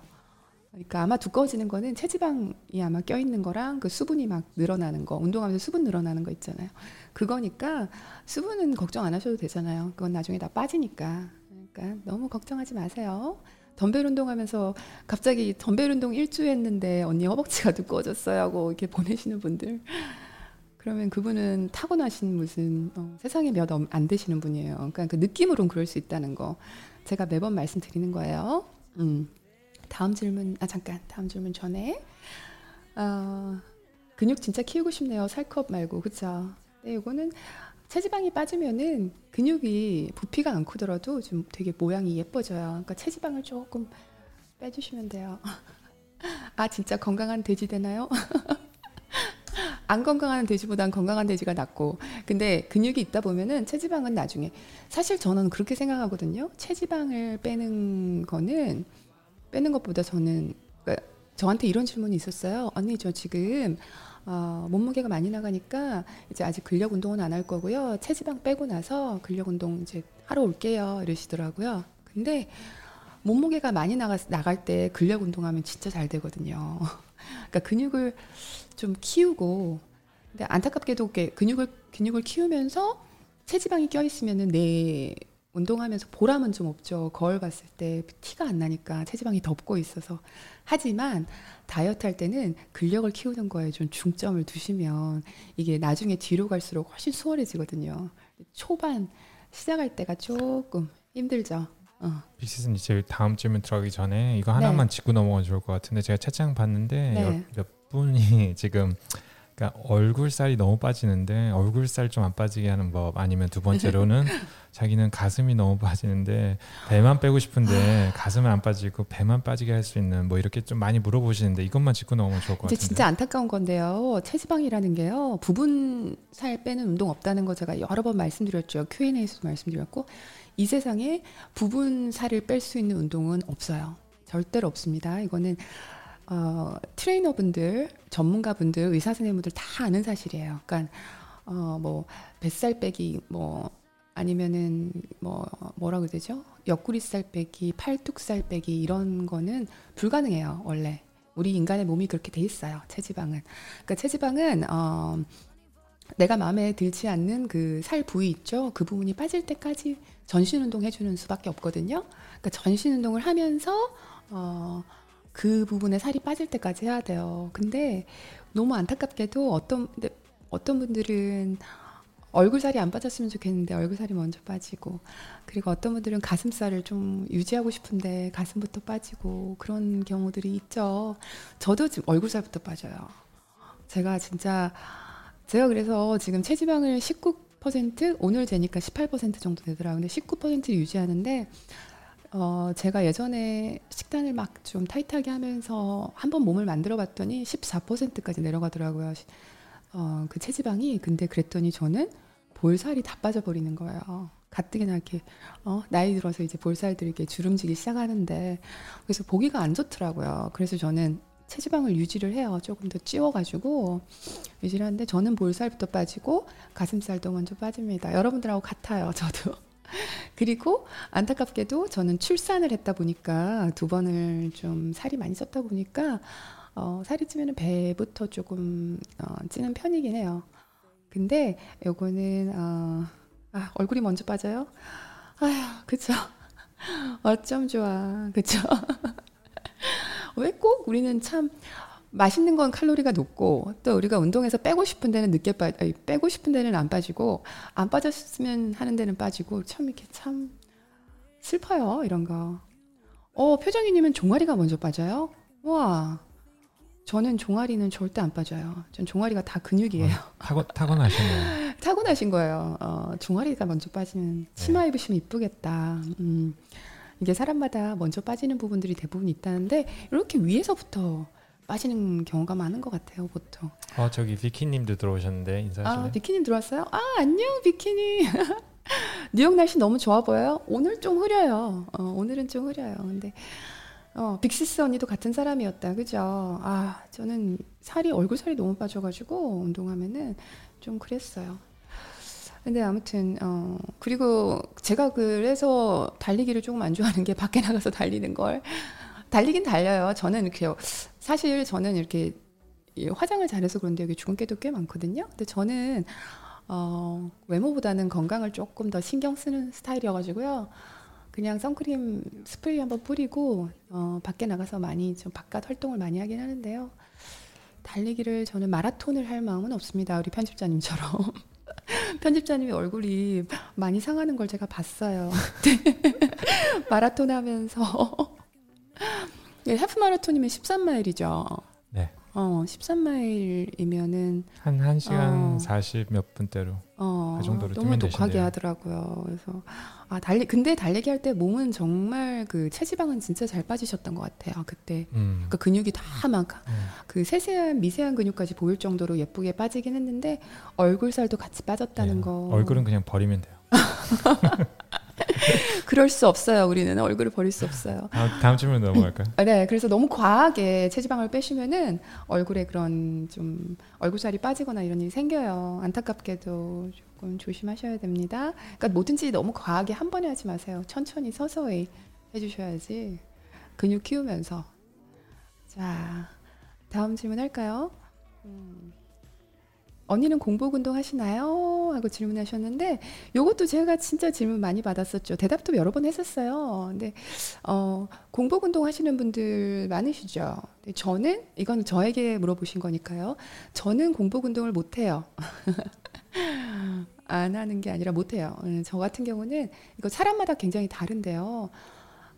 그러니까 아마 두꺼워지는 거는 체지방이 아마 껴있는 거랑 그 수분이 막 늘어나는 거, 운동하면서 수분 늘어나는 거 있잖아요. 그거니까 수분은 걱정 안 하셔도 되잖아요. 그건 나중에 다 빠지니까. 그러니까 너무 걱정하지 마세요. 덤벨 운동하면서 갑자기 덤벨 운동 일주 했는데 언니 허벅지가 두꺼워졌어요 하고 이렇게 보내시는 분들 그러면 그분은 타고나신 무슨 어, 세상에 몇 안 되시는 분이에요. 그러니까 그 느낌으로는 그럴 수 있다는 거 제가 매번 말씀드리는 거예요. 음. 다음 질문 아 잠깐 다음 질문 전에 어, 근육 진짜 키우고 싶네요. 살컵 말고 그쵸? 네, 이거는 체지방이 빠지면은 근육이 부피가 안 크더라도 좀 되게 모양이 예뻐져요. 그러니까 체지방을 조금 빼주시면 돼요. 아 진짜 건강한 돼지 되나요? 안 건강한 돼지보단 건강한 돼지가 낫고 근데 근육이 있다 보면은 체지방은 나중에 사실 저는 그렇게 생각하거든요. 체지방을 빼는 거는 빼는 것보다 저는 그러니까 저한테 이런 질문이 있었어요. 언니 저 지금 어, 몸무게가 많이 나가니까 이제 아직 근력 운동은 안 할 거고요. 체지방 빼고 나서 근력 운동 이제 하러 올게요. 이러시더라고요. 근데 몸무게가 많이 나가, 나갈 때 근력 운동하면 진짜 잘 되거든요. 그러니까 근육을 좀 키우고 근데 안타깝게도 근육을 근육을 키우면서 체지방이 껴 있으면은 내 운동하면서 보람은 좀 없죠. 거울 봤을 때 티가 안 나니까 체지방이 덮고 있어서. 하지만 다이어트 할 때는 근력을 키우는 거에 좀 중점을 두시면 이게 나중에 뒤로 갈수록 훨씬 수월해지거든요. 초반 시작할 때가 조금 힘들죠. 어. 빅시스님 제 다음 질문 들어가기 전에 이거 네. 하나만 짚고 넘어가 좋을 것 같은데 제가 채팅 봤는데 네. 몇, 몇 분이 지금 그러니까 얼굴 살이 너무 빠지는데 얼굴 살 좀 안 빠지게 하는 법 아니면 두 번째로는 자기는 가슴이 너무 빠지는데 배만 빼고 싶은데 가슴은 안 빠지고 배만 빠지게 할 수 있는 뭐 이렇게 좀 많이 물어보시는데 이것만 짚고 넘어가면 좋을 것 같은데 진짜 안타까운 건데요. 체지방이라는 게요. 부분 살 빼는 운동 없다는 거 제가 여러 번 말씀드렸죠. Q&A에서도 말씀드렸고 이 세상에 부분 살을 뺄 수 있는 운동은 없어요. 절대로 없습니다. 이거는 어, 트레이너분들, 전문가분들, 의사 선생님분들 다 아는 사실이에요. 그러니까 어, 뭐 뱃살 빼기 뭐 아니면은 뭐 뭐라 그래야 되죠? 옆구리살 빼기, 팔뚝살 빼기 이런 거는 불가능해요. 원래 우리 인간의 몸이 그렇게 돼 있어요. 체지방은. 그러니까 체지방은 어 내가 마음에 들지 않는 그 살 부위 있죠. 그 부분이 빠질 때까지 전신 운동 해주는 수밖에 없거든요. 그러니까 전신 운동을 하면서 어, 그 부분에 살이 빠질 때까지 해야 돼요. 근데 너무 안타깝게도 어떤 어떤 분들은 얼굴 살이 안 빠졌으면 좋겠는데 얼굴 살이 먼저 빠지고 그리고 어떤 분들은 가슴살을 좀 유지하고 싶은데 가슴부터 빠지고 그런 경우들이 있죠. 저도 지금 얼굴 살부터 빠져요. 제가 진짜 제가 그래서 지금 체지방을 19% 오늘 재니까 18% 정도 되더라고요. 근데 19% 유지하는데 어 제가 예전에 식단을 막 좀 타이트하게 하면서 한번 몸을 만들어 봤더니 14%까지 내려가더라고요. 어 그 체지방이 근데 그랬더니 저는 볼살이 다 빠져버리는 거예요. 가뜩이나 이렇게 어, 나이 들어서 이제 볼살들이 이렇게 주름지기 시작하는데 그래서 보기가 안 좋더라고요. 그래서 저는 체지방을 유지를 해요. 조금 더 찌워가지고 유지를 하는데 저는 볼살부터 빠지고 가슴살도 먼저 빠집니다. 여러분들하고 같아요. 저도. 그리고 안타깝게도 저는 출산을 했다 보니까 두 번을 좀 살이 많이 쪘다 보니까 어, 살이 찌면 배부터 조금 어, 찌는 편이긴 해요. 근데 요거는 어, 아, 얼굴이 먼저 빠져요. 아휴, 그쵸. 어쩜 좋아. 그쵸. 왜 꼭 우리는 참 맛있는 건 칼로리가 높고 또 우리가 운동해서 빼고 싶은 데는 늦게 빠 아니, 빼고 싶은 데는 안 빠지고 안 빠졌으면 하는 데는 빠지고 참 이렇게 참 슬퍼요 이런 거. 어 표정이님은 종아리가 먼저 빠져요? 와 저는 종아리는 절대 안 빠져요. 전 종아리가 다 근육이에요. 어, 타고 타고나셨네요. 타고나신 거예요. 어, 종아리가 먼저 빠지면 치마 입으시면 이쁘겠다. 음, 이게 사람마다 먼저 빠지는 부분들이 대부분 있다는데 이렇게 위에서부터 빠지는 경우가 많은 것 같아요, 보통. 어 저기 비키님도 들어오셨는데 인사하실래요? 아, 비키님 들어왔어요? 아, 안녕, 비키니. 뉴욕 날씨 너무 좋아 보여요? 오늘 좀 흐려요. 어, 오늘은 좀 흐려요. 근데 어, 빅시스 언니도 같은 사람이었다. 그죠? 아, 저는 살이, 얼굴 살이 너무 빠져가지고 운동하면은 좀 그랬어요. 근데 아무튼, 어, 그리고 제가 그래서 달리기를 조금 안 좋아하는 게 밖에 나가서 달리는 걸. 달리긴 달려요. 저는 이렇게, 사실 저는 이렇게 이 화장을 잘해서 그런데 여기 주근깨도 꽤 많거든요. 근데 저는, 어, 외모보다는 건강을 조금 더 신경 쓰는 스타일이어가지고요. 그냥 선크림 스프레이 한번 뿌리고 어, 밖에 나가서 많이 좀 바깥 활동을 많이 하긴 하는데요. 달리기를 저는 마라톤을 할 마음은 없습니다. 우리 편집자님처럼. 편집자님의 얼굴이 많이 상하는 걸 제가 봤어요. 마라톤 하면서 예, 하프 마라톤이면 13마일이죠. 네. 어, 13마일이면은 한 1시간 어. 40몇 분대로 어, 그 정도로 너무 독하게 되신대요. 하더라고요. 그래서 아 달리 근데 달리기 할 때 몸은 정말 그 체지방은 진짜 잘 빠지셨던 것 같아요. 그때 음. 그 근육이 다막그 음. 세세한 미세한 근육까지 보일 정도로 예쁘게 빠지긴 했는데 얼굴 살도 같이 빠졌다는 네. 거. 얼굴은 그냥 버리면 돼요. 그럴 수 없어요. 우리는 얼굴을 버릴 수 없어요. 다음, 다음 질문 넘어갈까요? 아, 네, 그래서 너무 과하게 체지방을 빼시면은 얼굴에 그런 좀 얼굴살이 빠지거나 이런 일이 생겨요. 안타깝게도 조금 조심하셔야 됩니다. 그러니까 뭐든지 너무 과하게 한 번에 하지 마세요. 천천히 서서히 해주셔야지 근육 키우면서. 자, 다음 질문 할까요? 음. 언니는 공복 운동 하시나요? 하고 질문하셨는데 요것도 제가 진짜 질문 많이 받았었죠. 대답도 여러 번 했었어요. 근데 어, 공복 운동 하시는 분들 많으시죠. 저는 이건 저에게 물어보신 거니까요. 저는 공복 운동을 못 해요. 안 하는 게 아니라 못 해요. 음, 저 같은 경우는 이거 사람마다 굉장히 다른데요.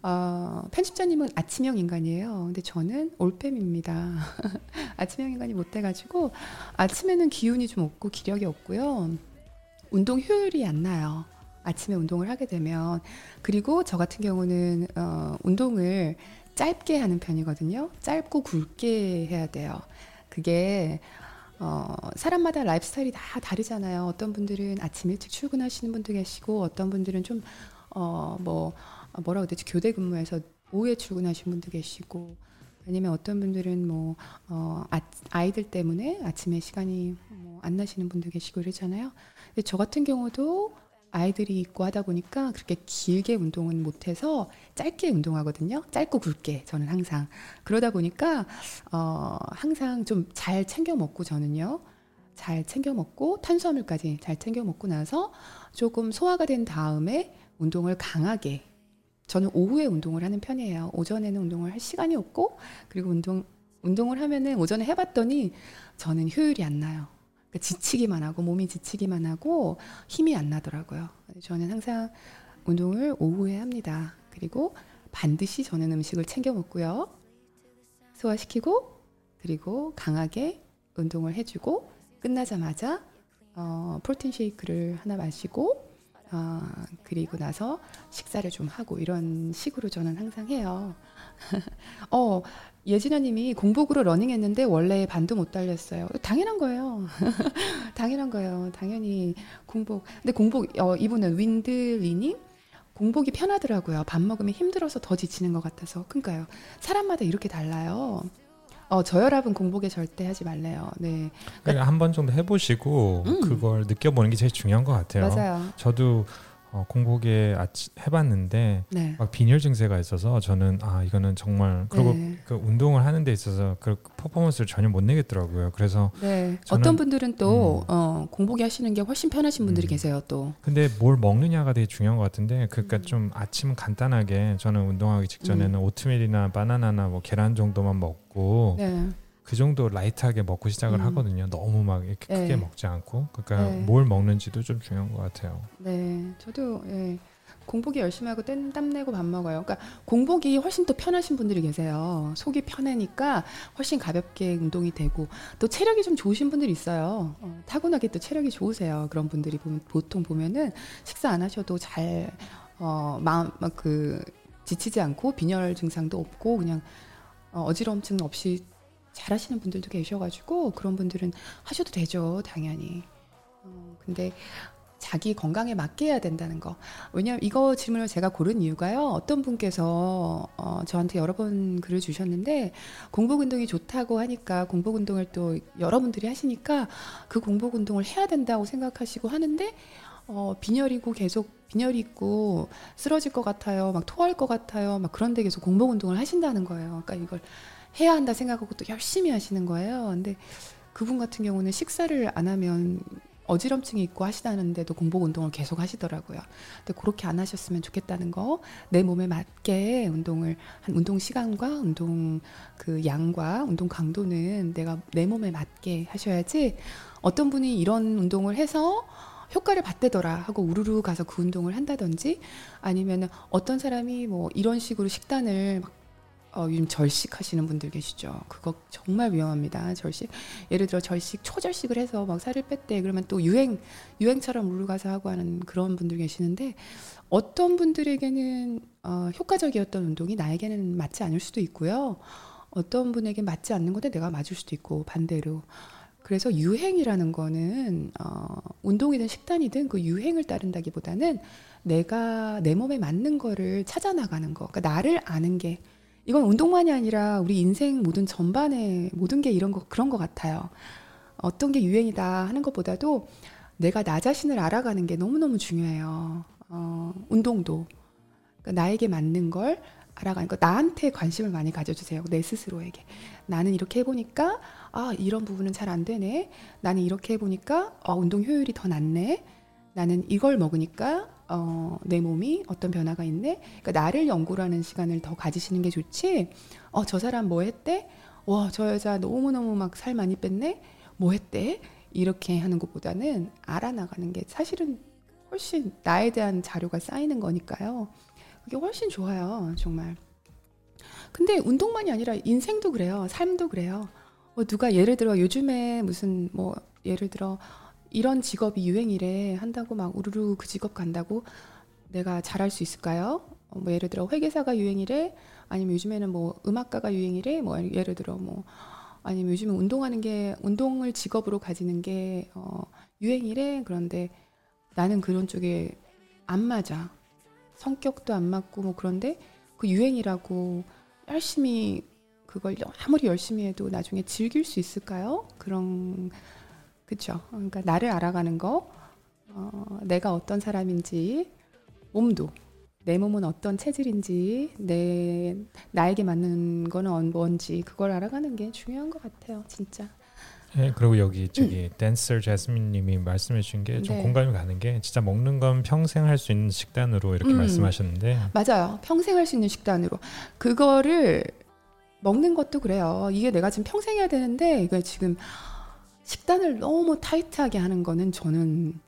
어, 편집자님은 아침형 인간이에요. 근데 저는 올빼미입니다. 아침형 인간이 못 돼가지고 아침에는 기운이 좀 없고 기력이 없고요. 운동 효율이 안 나요. 아침에 운동을 하게 되면 그리고 저 같은 경우는 어, 운동을 짧게 하는 편이거든요. 짧고 굵게 해야 돼요. 그게 어, 사람마다 라이프 스타일이 다 다르잖아요. 어떤 분들은 아침 일찍 출근하시는 분도 계시고 어떤 분들은 좀 어, 뭐 뭐라고 해야 되지 교대 근무해서 오후에 출근하시는 분도 계시고 아니면 어떤 분들은 뭐 어, 아, 아이들 때문에 아침에 시간이 뭐 안 나시는 분도 계시고 그러잖아요. 근데 저 같은 경우도 아이들이 있고 하다 보니까 그렇게 길게 운동은 못해서 짧게 운동하거든요. 짧고 굵게 저는 항상 그러다 보니까 어, 항상 좀 잘 챙겨 먹고 저는요. 잘 챙겨 먹고 탄수화물까지 잘 챙겨 먹고 나서 조금 소화가 된 다음에 운동을 강하게 저는 오후에 운동을 하는 편이에요. 오전에는 운동을 할 시간이 없고 그리고 운동 운동을 하면은 오전에 해봤더니 저는 효율이 안 나요. 그러니까 지치기만 하고 몸이 지치기만 하고 힘이 안 나더라고요. 저는 항상 운동을 오후에 합니다. 그리고 반드시 저는 음식을 챙겨 먹고요. 소화시키고 그리고 강하게 운동을 해주고 끝나자마자 어, 프로틴 쉐이크를 하나 마시고 어, 그리고 나서 식사를 좀 하고 이런 식으로 저는 항상 해요. 어, 예진아님이 공복으로 러닝했는데 원래 반도 못 달렸어요. 당연한 거예요. 당연한 거예요. 당연히 공복. 근데 공복 어, 이분은 윈드리님 공복이 편하더라고요. 밥 먹으면 힘들어서 더 지치는 것 같아서. 그러니까요. 사람마다 이렇게 달라요. 어, 저혈압은 공복에 절대 하지 말래요. 네, 그러니까 한 번 정도 해보시고 음. 그걸 느껴보는 게 제일 중요한 것 같아요. 맞아요. 저도 어, 공복에 아치, 해봤는데 네. 막 빈혈 증세가 있어서 저는 아 이거는 정말 그리고 네. 그 운동을 하는 데 있어서 그 퍼포먼스를 전혀 못 내겠더라고요. 그래서 네. 어떤 분들은 또 음. 어, 공복에 하시는 게 훨씬 편하신 분들이 음. 계세요. 또. 근데 뭘 먹느냐가 되게 중요한 것 같은데 그러니까 음. 좀 아침 간단하게 저는 운동하기 직전에는 오트밀이나 바나나나 뭐 계란 정도만 먹고 네. 그 정도 라이트하게 먹고 시작을 음. 하거든요. 너무 막 이렇게 네. 크게 먹지 않고 그러니까 네. 뭘 먹는지도 좀 중요한 것 같아요. 네, 저도 예, 공복이 열심히 하고 땀, 땀 내고 밥 먹어요. 그러니까 공복이 훨씬 또 편하신 분들이 계세요. 속이 편하니까 훨씬 가볍게 운동이 되고 또 체력이 좀 좋으신 분들이 있어요. 어, 타고나게 또 체력이 좋으세요. 그런 분들이 보면, 보통 보면은 식사 안 하셔도 잘 어, 마음 막그 지치지 않고 빈혈 증상도 없고 그냥 어, 어지러움증 없이 잘 하시는 분들도 계셔가지고 그런 분들은 하셔도 되죠, 당연히. 어, 근데 자기 건강에 맞게 해야 된다는 거. 왜냐하면 이거 질문을 제가 고른 이유가요. 어떤 분께서 어, 저한테 여러 번 글을 주셨는데 공복 운동이 좋다고 하니까 공복 운동을 또 여러분들이 하시니까 그 공복 운동을 해야 된다고 생각하시고 하는데 어, 빈혈이고 계속 빈혈이 있고 쓰러질 것 같아요. 막 토할 것 같아요. 막 그런데 계속 공복 운동을 하신다는 거예요. 그러니까 이걸 해야 한다 생각하고 또 열심히 하시는 거예요. 근데 그분 같은 경우는 식사를 안 하면 어지럼증이 있고 하시다는데도 공복 운동을 계속 하시더라고요. 근데 그렇게 안 하셨으면 좋겠다는 거, 내 몸에 맞게 운동을 한 운동 시간과 운동 그 양과 운동 강도는 내가 내 몸에 맞게 하셔야지. 어떤 분이 이런 운동을 해서 효과를 봤대더라 하고 우르르 가서 그 운동을 한다든지 아니면 어떤 사람이 뭐 이런 식으로 식단을 막 어, 요즘 절식 하시는 분들 계시죠. 그거 정말 위험합니다. 절식. 예를 들어 절식, 초절식을 해서 막 살을 뺐대. 그러면 또 유행, 유행처럼 우르르 가서 하고 하는 그런 분들 계시는데 어떤 분들에게는 어, 효과적이었던 운동이 나에게는 맞지 않을 수도 있고요. 어떤 분에게 맞지 않는 건데 내가 맞을 수도 있고 반대로. 그래서 유행이라는 거는 어, 운동이든 식단이든 그 유행을 따른다기보다는 내가 내 몸에 맞는 거를 찾아 나가는 거. 그러니까 나를 아는 게 이건 운동만이 아니라 우리 인생 모든 전반에 모든 게 이런 거 그런 것 같아요. 어떤 게 유행이다 하는 것보다도 내가 나 자신을 알아가는 게 너무너무 중요해요. 어, 운동도. 그러니까 나에게 맞는 걸 알아가는 거. 나한테 관심을 많이 가져주세요. 내 스스로에게. 나는 이렇게 해보니까, 아, 이런 부분은 잘 안 되네. 나는 이렇게 해보니까, 어, 운동 효율이 더 낮네. 나는 이걸 먹으니까, 어, 내 몸이 어떤 변화가 있네. 그러니까 나를 연구를 하는 시간을 더 가지시는 게 좋지. 어, 저 사람 뭐 했대? 와, 저 여자 너무너무 막 살 많이 뺐네? 뭐 했대? 이렇게 하는 것보다는 알아나가는 게 사실은 훨씬 나에 대한 자료가 쌓이는 거니까요. 그게 훨씬 좋아요, 정말. 근데 운동만이 아니라 인생도 그래요. 삶도 그래요. 뭐 누가 예를 들어 요즘에 무슨 뭐 예를 들어 이런 직업이 유행이래 한다고 막 우르르 그 직업 간다고 내가 잘할 수 있을까요? 어, 뭐 예를 들어 회계사가 유행이래 아니면 요즘에는 뭐 음악가가 유행이래 뭐 예를 들어 뭐 아니면 요즘에 운동하는 게 운동을 직업으로 가지는 게 어, 유행이래 그런데 나는 그런 쪽에 안 맞아 성격도 안 맞고 뭐 그런데 그 유행이라고 열심히 그걸 아무리 열심히 해도 나중에 즐길 수 있을까요? 그런 그렇죠. 그러니까 나를 알아가는 거, 어, 내가 어떤 사람인지, 몸도 내 몸은 어떤 체질인지, 내 나에게 맞는 거는 뭔지 그걸 알아가는 게 중요한 것 같아요, 진짜. 예, 그리고 여기 저기 댄서 제스민님이 말씀해 주신 게좀 음. 네. 공감이 가는 게 진짜 먹는 건 평생 할 수 있는 식단으로 이렇게 음. 말씀하셨는데 맞아요. 평생 할 수 있는 식단으로 그거를 먹는 것도 그래요. 이게 내가 지금 평생 해야 되는데 이거 지금 식단을 너무 타이트하게 하는 거는 저는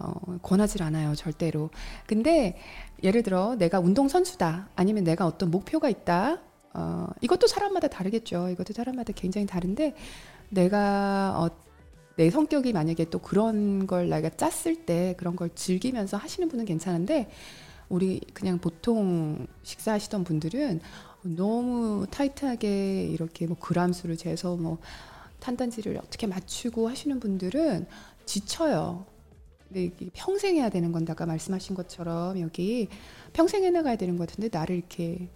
어, 권하지 않아요, 절대로. 근데 예를 들어 내가 운동 선수다, 아니면 내가 어떤 목표가 있다. 어, 이것도 사람마다 다르겠죠. 이것도 사람마다 굉장히 다른데 내가 어, 내 성격이 만약에 또 그런 걸 내가 짰을 때 그런 걸 즐기면서 하시는 분은 괜찮은데 우리 그냥 보통 식사하시던 분들은 너무 타이트하게 이렇게 뭐 그람 수를 재서 뭐 탄단지를 어떻게 맞추고 하시는 분들은 지쳐요. 근데 평생 해야 되는 건데 아까 말씀하신 것처럼 여기 평생 해나가야 되는 것 같은데 나를 이렇게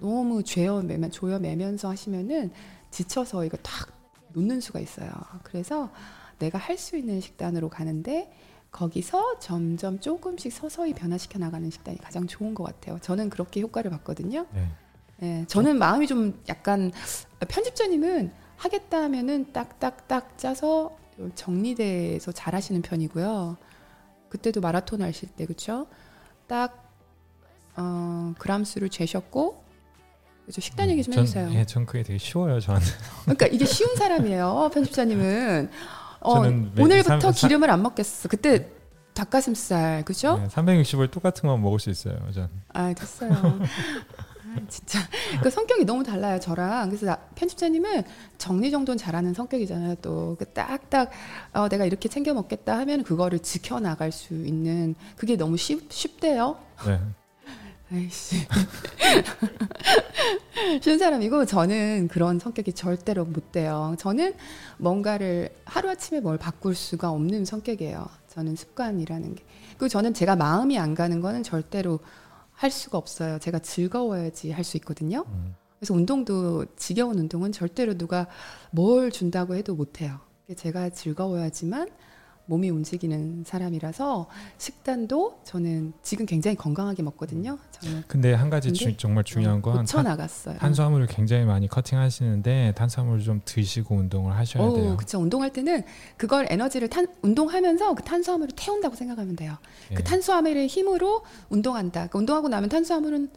너무 죄어 매면 조여 매면서 하시면은 지쳐서 이거 탁 놓는 수가 있어요. 그래서 내가 할 수 있는 식단으로 가는데 거기서 점점 조금씩 서서히 변화시켜 나가는 식단이 가장 좋은 것 같아요. 저는 그렇게 효과를 봤거든요. 네. 예, 저는 마음이 좀 약간 편집자님은 하겠다 하면은 딱딱딱 짜서 정리돼서 잘 하시는 편이고요. 그때도 마라톤 하실 때 그렇죠? 딱 어, 그람 수를 재셨고 그죠 식단 얘기 좀 전, 해주세요. 예, 전 그게 되게 쉬워요. 저한테. 그러니까 이게 쉬운 사람이에요. 편집자님은 어, 저는 매- 오늘부터 삼- 기름을 안 먹겠어. 그때 닭가슴살 그죠? 네, 360을 똑같은 건 먹을 수 있어요. 전. 아 됐어요. 아, 진짜 그 성격이 너무 달라요 저랑. 그래서 나- 편집자님은 정리정돈 잘하는 성격이잖아요. 또 그 딱딱 어, 내가 이렇게 챙겨 먹겠다 하면 그거를 지켜 나갈 수 있는 그게 너무 쉽, 쉽대요. 네. 아이씨. 쉬운 사람이고 저는 그런 성격이 절대로 못 돼요. 저는 뭔가를 하루아침에 뭘 바꿀 수가 없는 성격이에요. 저는 습관이라는 게. 그리고 저는 제가 마음이 안 가는 거는 절대로 할 수가 없어요. 제가 즐거워야지 할 수 있거든요. 음. 그래서 운동도 지겨운 운동은 절대로 누가 뭘 준다고 해도 못 해요. 제가 즐거워야지만 몸이 움직이는 사람이라서 식단도 저는 지금 굉장히 건강하게 먹거든요. 저는 근데 한 가지 주- 근데 정말 중요한 건 탄, 나갔어요. 탄수화물을 굉장히 많이 커팅하시는데 탄수화물을 좀 드시고 운동을 하셔야 돼요. 오, 그쵸. 운동할 때는 그걸 에너지를 탄, 운동하면서 그 탄수화물을 태운다고 생각하면 돼요. 예. 그 탄수화물의 힘으로 운동한다. 그 운동하고 나면 탄수화물은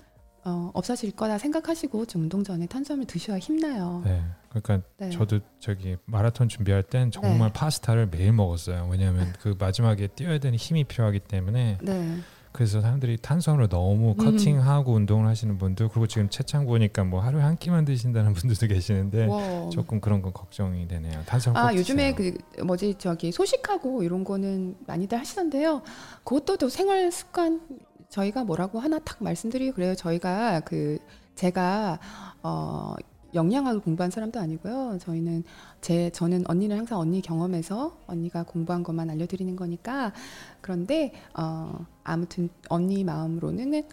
어, 없어질 거다 생각하시고 좀 운동 전에 탄수화물 드셔야 힘나요. 네. 그러니까 네. 저도 저기 마라톤 준비할 땐 정말 네. 파스타를 매일 먹었어요. 왜냐하면 그 마지막에 뛰어야 되는 힘이 필요하기 때문에 네. 그래서 사람들이 탄수화물을 너무 음. 커팅하고 운동을 하시는 분들 그리고 지금 채창 보니까 뭐 하루에 한 끼만 드신다는 분들도 계시는데 와. 조금 그런 건 걱정이 되네요. 탄수화물 아꼭 요즘에 드세요. 그 뭐지 저기 소식하고 이런 거는 많이들 하시던데요. 그것도 또 생활 습관 저희가 뭐라고 하나 탁 말씀드리고 그래요. 저희가 그 제가 어 영양학을 공부한 사람도 아니고요. 저희는 제 저는 언니는 항상 언니 경험에서 언니가 공부한 것만 알려드리는 거니까 그런데 어 아무튼 언니 마음으로는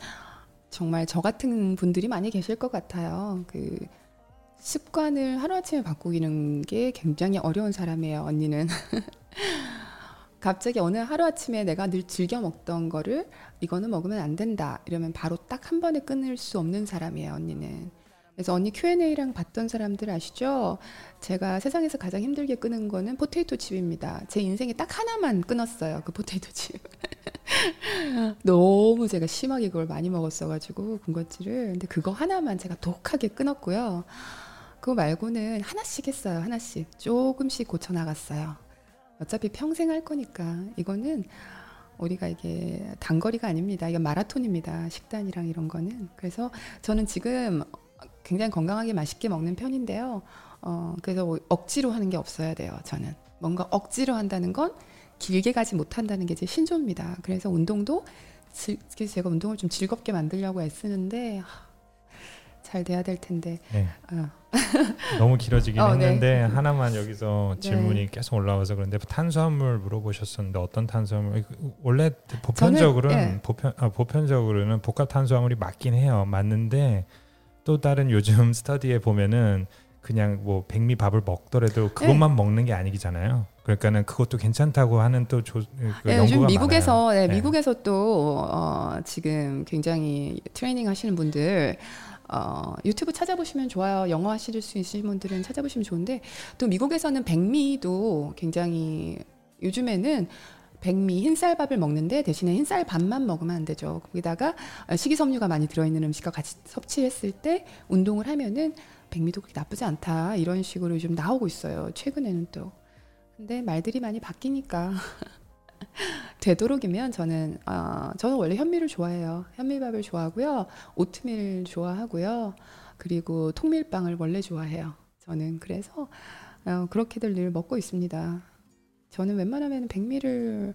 정말 저 같은 분들이 많이 계실 것 같아요. 그 습관을 하루아침에 바꾸기는 게 굉장히 어려운 사람이에요, 언니는. 갑자기 어느 하루아침에 내가 늘 즐겨 먹던 거를 이거는 먹으면 안 된다. 이러면 바로 딱 한 번에 끊을 수 없는 사람이에요, 언니는. 그래서 언니 Q&A 라방 봤던 사람들 아시죠? 제가 세상에서 가장 힘들게 끊은 거는 포테이토 칩입니다. 제 인생에 딱 하나만 끊었어요, 그 포테이토 칩. 너무 제가 심하게 그걸 많이 먹었어가지고 군것질을. 근데 그거 하나만 제가 독하게 끊었고요. 그거 말고는 하나씩 했어요. 하나씩 조금씩 고쳐 나갔어요. 어차피 평생 할 거니까 이거는 우리가 이게 단거리가 아닙니다. 이건 마라톤입니다. 식단이랑 이런 거는. 그래서 저는 지금 굉장히 건강하게 맛있게 먹는 편인데요. 어, 그래서 뭐 억지로 하는 게 없어야 돼요. 저는 뭔가 억지로 한다는 건 길게 가지 못한다는 게 제 신조입니다. 그래서 운동도 즐- 그래서 제가 운동을 좀 즐겁게 만들려고 애쓰는데 하, 잘 돼야 될 텐데. 네. 어. 너무 길어지긴 어, 네. 했는데 하나만 여기서 네. 질문이 계속 올라와서 그런데 탄수화물 물어보셨었는데 어떤 탄수화물 원래 보편적으로는 예. 보편 아, 보편적으로는 복합 탄수화물이 맞긴 해요 맞는데 또 다른 요즘 스터디에 보면은 그냥 뭐 백미 밥을 먹더라도 그것만 먹는 게 아니잖아요. 그러니까는 그것도 괜찮다고 하는 또 조, 그 네, 연구가 요즘 미국에서 많아요. 네, 네. 미국에서 또 어, 지금 굉장히 트레이닝 하시는 분들 어, 유튜브 찾아보시면 좋아요. 영어 하실 수 있으신 분들은 찾아보시면 좋은데 또 미국에서는 백미도 굉장히 요즘에는 백미 흰쌀밥을 먹는데 대신에 흰쌀밥만 먹으면 안 되죠. 거기다가 식이섬유가 많이 들어있는 음식과 같이 섭취했을 때 운동을 하면은 백미도 그렇게 나쁘지 않다 이런 식으로 요즘 나오고 있어요. 최근에는 또. 근데 말들이 많이 바뀌니까 되도록이면 저는 어, 저는 원래 현미를 좋아해요. 현미밥을 좋아하고요. 오트밀 좋아하고요. 그리고 통밀빵을 원래 좋아해요. 저는 그래서 어, 그렇게들 늘 먹고 있습니다. 저는 웬만하면 백미를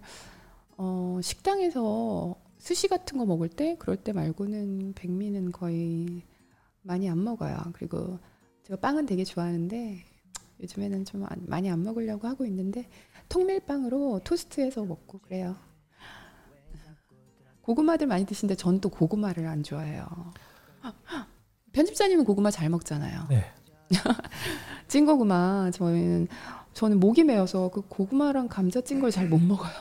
어, 식당에서 스시 같은 거 먹을 때 그럴 때 말고는 백미는 거의 많이 안 먹어요. 그리고 제가 빵은 되게 좋아하는데 요즘에는 좀 안- 많이 안 먹으려고 하고 있는데 통밀빵으로 토스트해서 먹고 그래요. 고구마들 많이 드시는데 전 또 고구마를 안 좋아해요. 편집자님은 고구마 잘 먹잖아요. 네. 찐 고구마 저는 저는 목이 메어서 그 고구마랑 감자 찐걸잘 못 먹어요.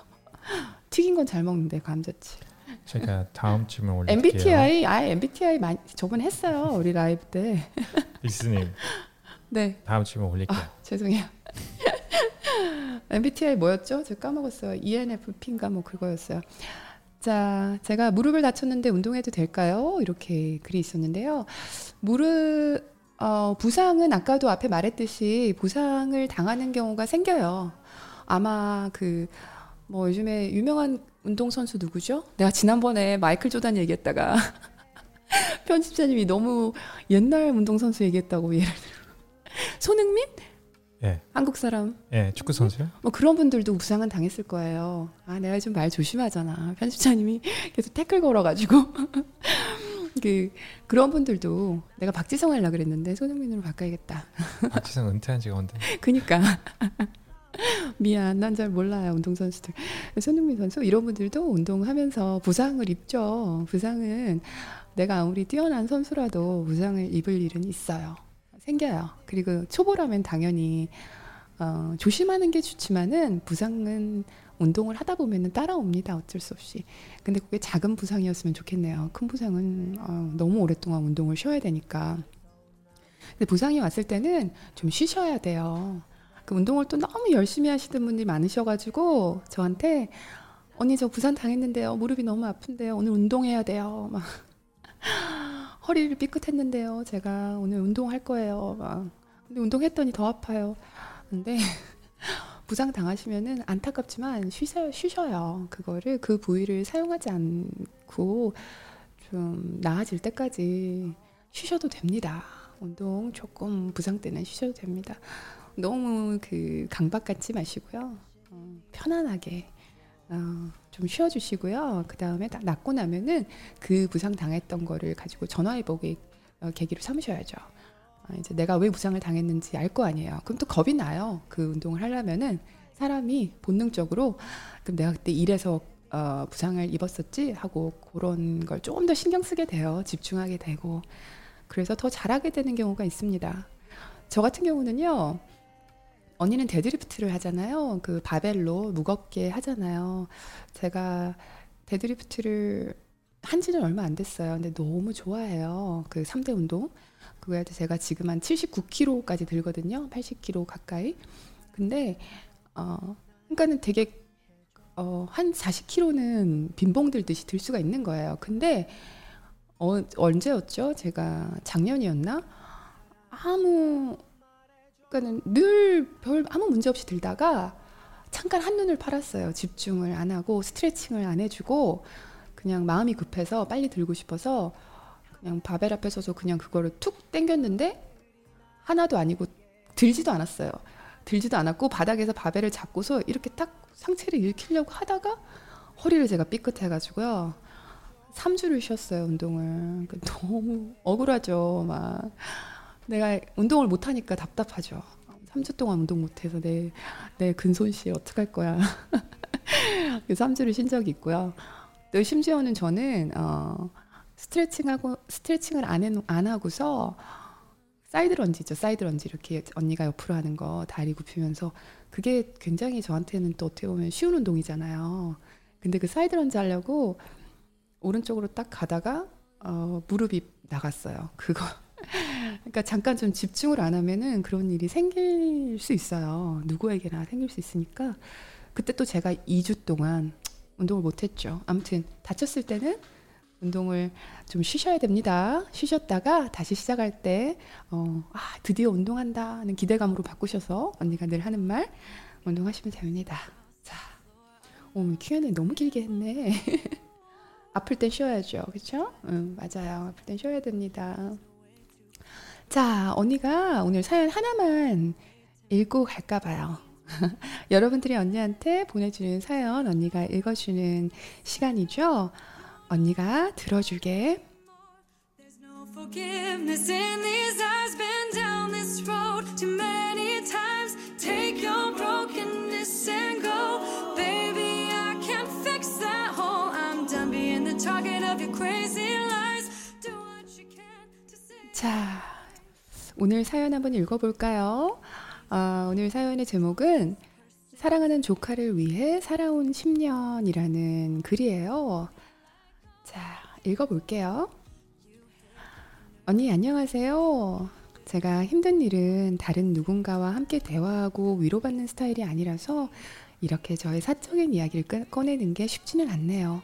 튀긴 건 잘 먹는데 감자칩. 제가 다음 주에 올릴게요. MBTI 아 MBTI 많이 저번에 했어요 우리 라이브 때. 빅스님 네 다음 주에 올릴게요. 아, 죄송해요. MBTI 뭐였죠? 제가 까먹었어요. ENFP인가 뭐 그거였어요. 자, 제가 무릎을 다쳤는데 운동해도 될까요? 이렇게 글이 있었는데요. 무릎 어, 부상은 아까도 앞에 말했듯이 부상을 당하는 경우가 생겨요. 아마 그 뭐 요즘에 유명한 운동 선수 누구죠? 내가 지난번에 마이클 조단 얘기했다가 편집자님이 너무 옛날 운동 선수 얘기했다고 예를 들어 손흥민? 예, 한국 사람 예, 축구 선수요? 뭐 그런 분들도 부상은 당했을 거예요. 아 내가 좀 말 조심하잖아. 편집자님이 계속 태클 걸어가지고 그 그런 분들도 내가 박지성 하려 그랬는데 손흥민으로 바꿔야겠다. 박지성 은퇴한 지가 언제? 그니까 미안 난 잘 몰라요 운동 선수들 손흥민 선수 이런 분들도 운동하면서 부상을 입죠. 부상은 내가 아무리 뛰어난 선수라도 부상을 입을 일은 있어요. 생겨요. 그리고 초보라면 당연히 어, 조심하는 게 좋지만은 부상은 운동을 하다 보면은 따라옵니다. 어쩔 수 없이. 근데 그게 작은 부상이었으면 좋겠네요. 큰 부상은 어, 너무 오랫동안 운동을 쉬어야 되니까. 근데 부상이 왔을 때는 좀 쉬셔야 돼요. 그 운동을 또 너무 열심히 하시는 분들이 많으셔가지고 저한테 언니 저 부상 당했는데요. 무릎이 너무 아픈데요. 오늘 운동해야 돼요. 막 허리를 삐끗했는데요. 제가 오늘 운동할 거예요. 막 근데 운동했더니 더 아파요. 근데 부상 당하시면은 안타깝지만 쉬셔, 쉬셔요. 그거를 그 부위를 사용하지 않고 좀 나아질 때까지 쉬셔도 됩니다. 운동 조금 부상 때는 쉬셔도 됩니다. 너무 그 강박 갖지 마시고요. 어, 편안하게 어, 좀 쉬어주시고요. 그 다음에 딱 낫고 나면은 그 부상 당했던 거를 가지고 전화해보기 어, 계기로 삼으셔야죠. 아, 이제 내가 왜 부상을 당했는지 알 거 아니에요. 그럼 또 겁이 나요. 그 운동을 하려면은 사람이 본능적으로 그럼 내가 그때 일해서 어, 부상을 입었었지 하고 그런 걸 조금 더 신경 쓰게 돼요. 집중하게 되고 그래서 더 잘하게 되는 경우가 있습니다. 저 같은 경우는요. 언니는 데드리프트를 하잖아요. 그 바벨로 무겁게 하잖아요. 제가 데드리프트를 한 지는 얼마 안 됐어요. 근데 너무 좋아해요. 그 3대 운동. 그거에 제가 지금 한 79kg까지 들거든요. 80kg 가까이. 근데 어 그러니까는 되게 어, 한 40kg는 빈봉 들듯이 들 수가 있는 거예요. 근데 어, 언제였죠? 제가 작년이었나? 아무 그러니까는 늘 별 아무 문제 없이 들다가 잠깐 한눈을 팔았어요. 집중을 안 하고 스트레칭을 안 해주고 그냥 마음이 급해서 빨리 들고 싶어서 그냥 바벨 앞에 서서 그냥 그거를 툭 당겼는데 하나도 아니고 들지도 않았어요. 들지도 않았고 바닥에서 바벨을 잡고서 이렇게 딱 상체를 일으키려고 하다가 허리를 제가 삐끗해가지고요. 3주를 쉬었어요, 운동을. 그 너무 억울하죠, 막. 내가 운동을 못하니까 답답하죠. 3주 동안 운동 못해서 내, 내 근손실 어떡할 거야. 그래서 3주를 쉰 적이 있고요. 또 심지어는 저는, 어, 스트레칭하고, 스트레칭을 안, 해, 안 하고서 side lunge죠. side lunge 이렇게 언니가 옆으로 하는 거 다리 굽히면서 그게 굉장히 저한테는 또 어떻게 보면 쉬운 운동이잖아요. 근데 그 side lunge 하려고 오른쪽으로 딱 가다가 어, 무릎이 나갔어요. 그거. 그러니까 잠깐 좀 집중을 안 하면은 그런 일이 생길 수 있어요. 누구에게나 생길 수 있으니까 그때 또 제가 2주 동안 운동을 못 했죠. 아무튼 다쳤을 때는 운동을 좀 쉬셔야 됩니다. 쉬셨다가 다시 시작할 때, 어, 아, 드디어 운동한다는 기대감으로 바꾸셔서 언니가 늘 하는 말, 운동하시면 됩니다. 자, 오, Q&A 너무 길게 했네. 아플 땐 쉬어야죠. 그쵸? 응, 맞아요. 아플 땐 쉬어야 됩니다. 자, 언니가 오늘 사연 하나만 읽고 갈까 봐요. 여러분들이 언니한테 보내주는 사연 언니가 읽어주는 시간이죠. 언니가 들어줄게. Forgiveness in these eyes. Been down this road too many times. Take your brokenness and go. Baby, I can't fix that hole. I'm done being the target of your crazy lies. Do what you can to save. 자, 오늘 사연 한번 읽어볼까요? 아, 오늘 사연의 제목은 사랑하는 조카를 위해 살아온 10년이라는 글이에요. 자, 읽어볼게요. 언니, 안녕하세요. 제가 힘든 일은 다른 누군가와 함께 대화하고 위로받는 스타일이 아니라서 이렇게 저의 사적인 이야기를 꺼- 꺼내는 게 쉽지는 않네요.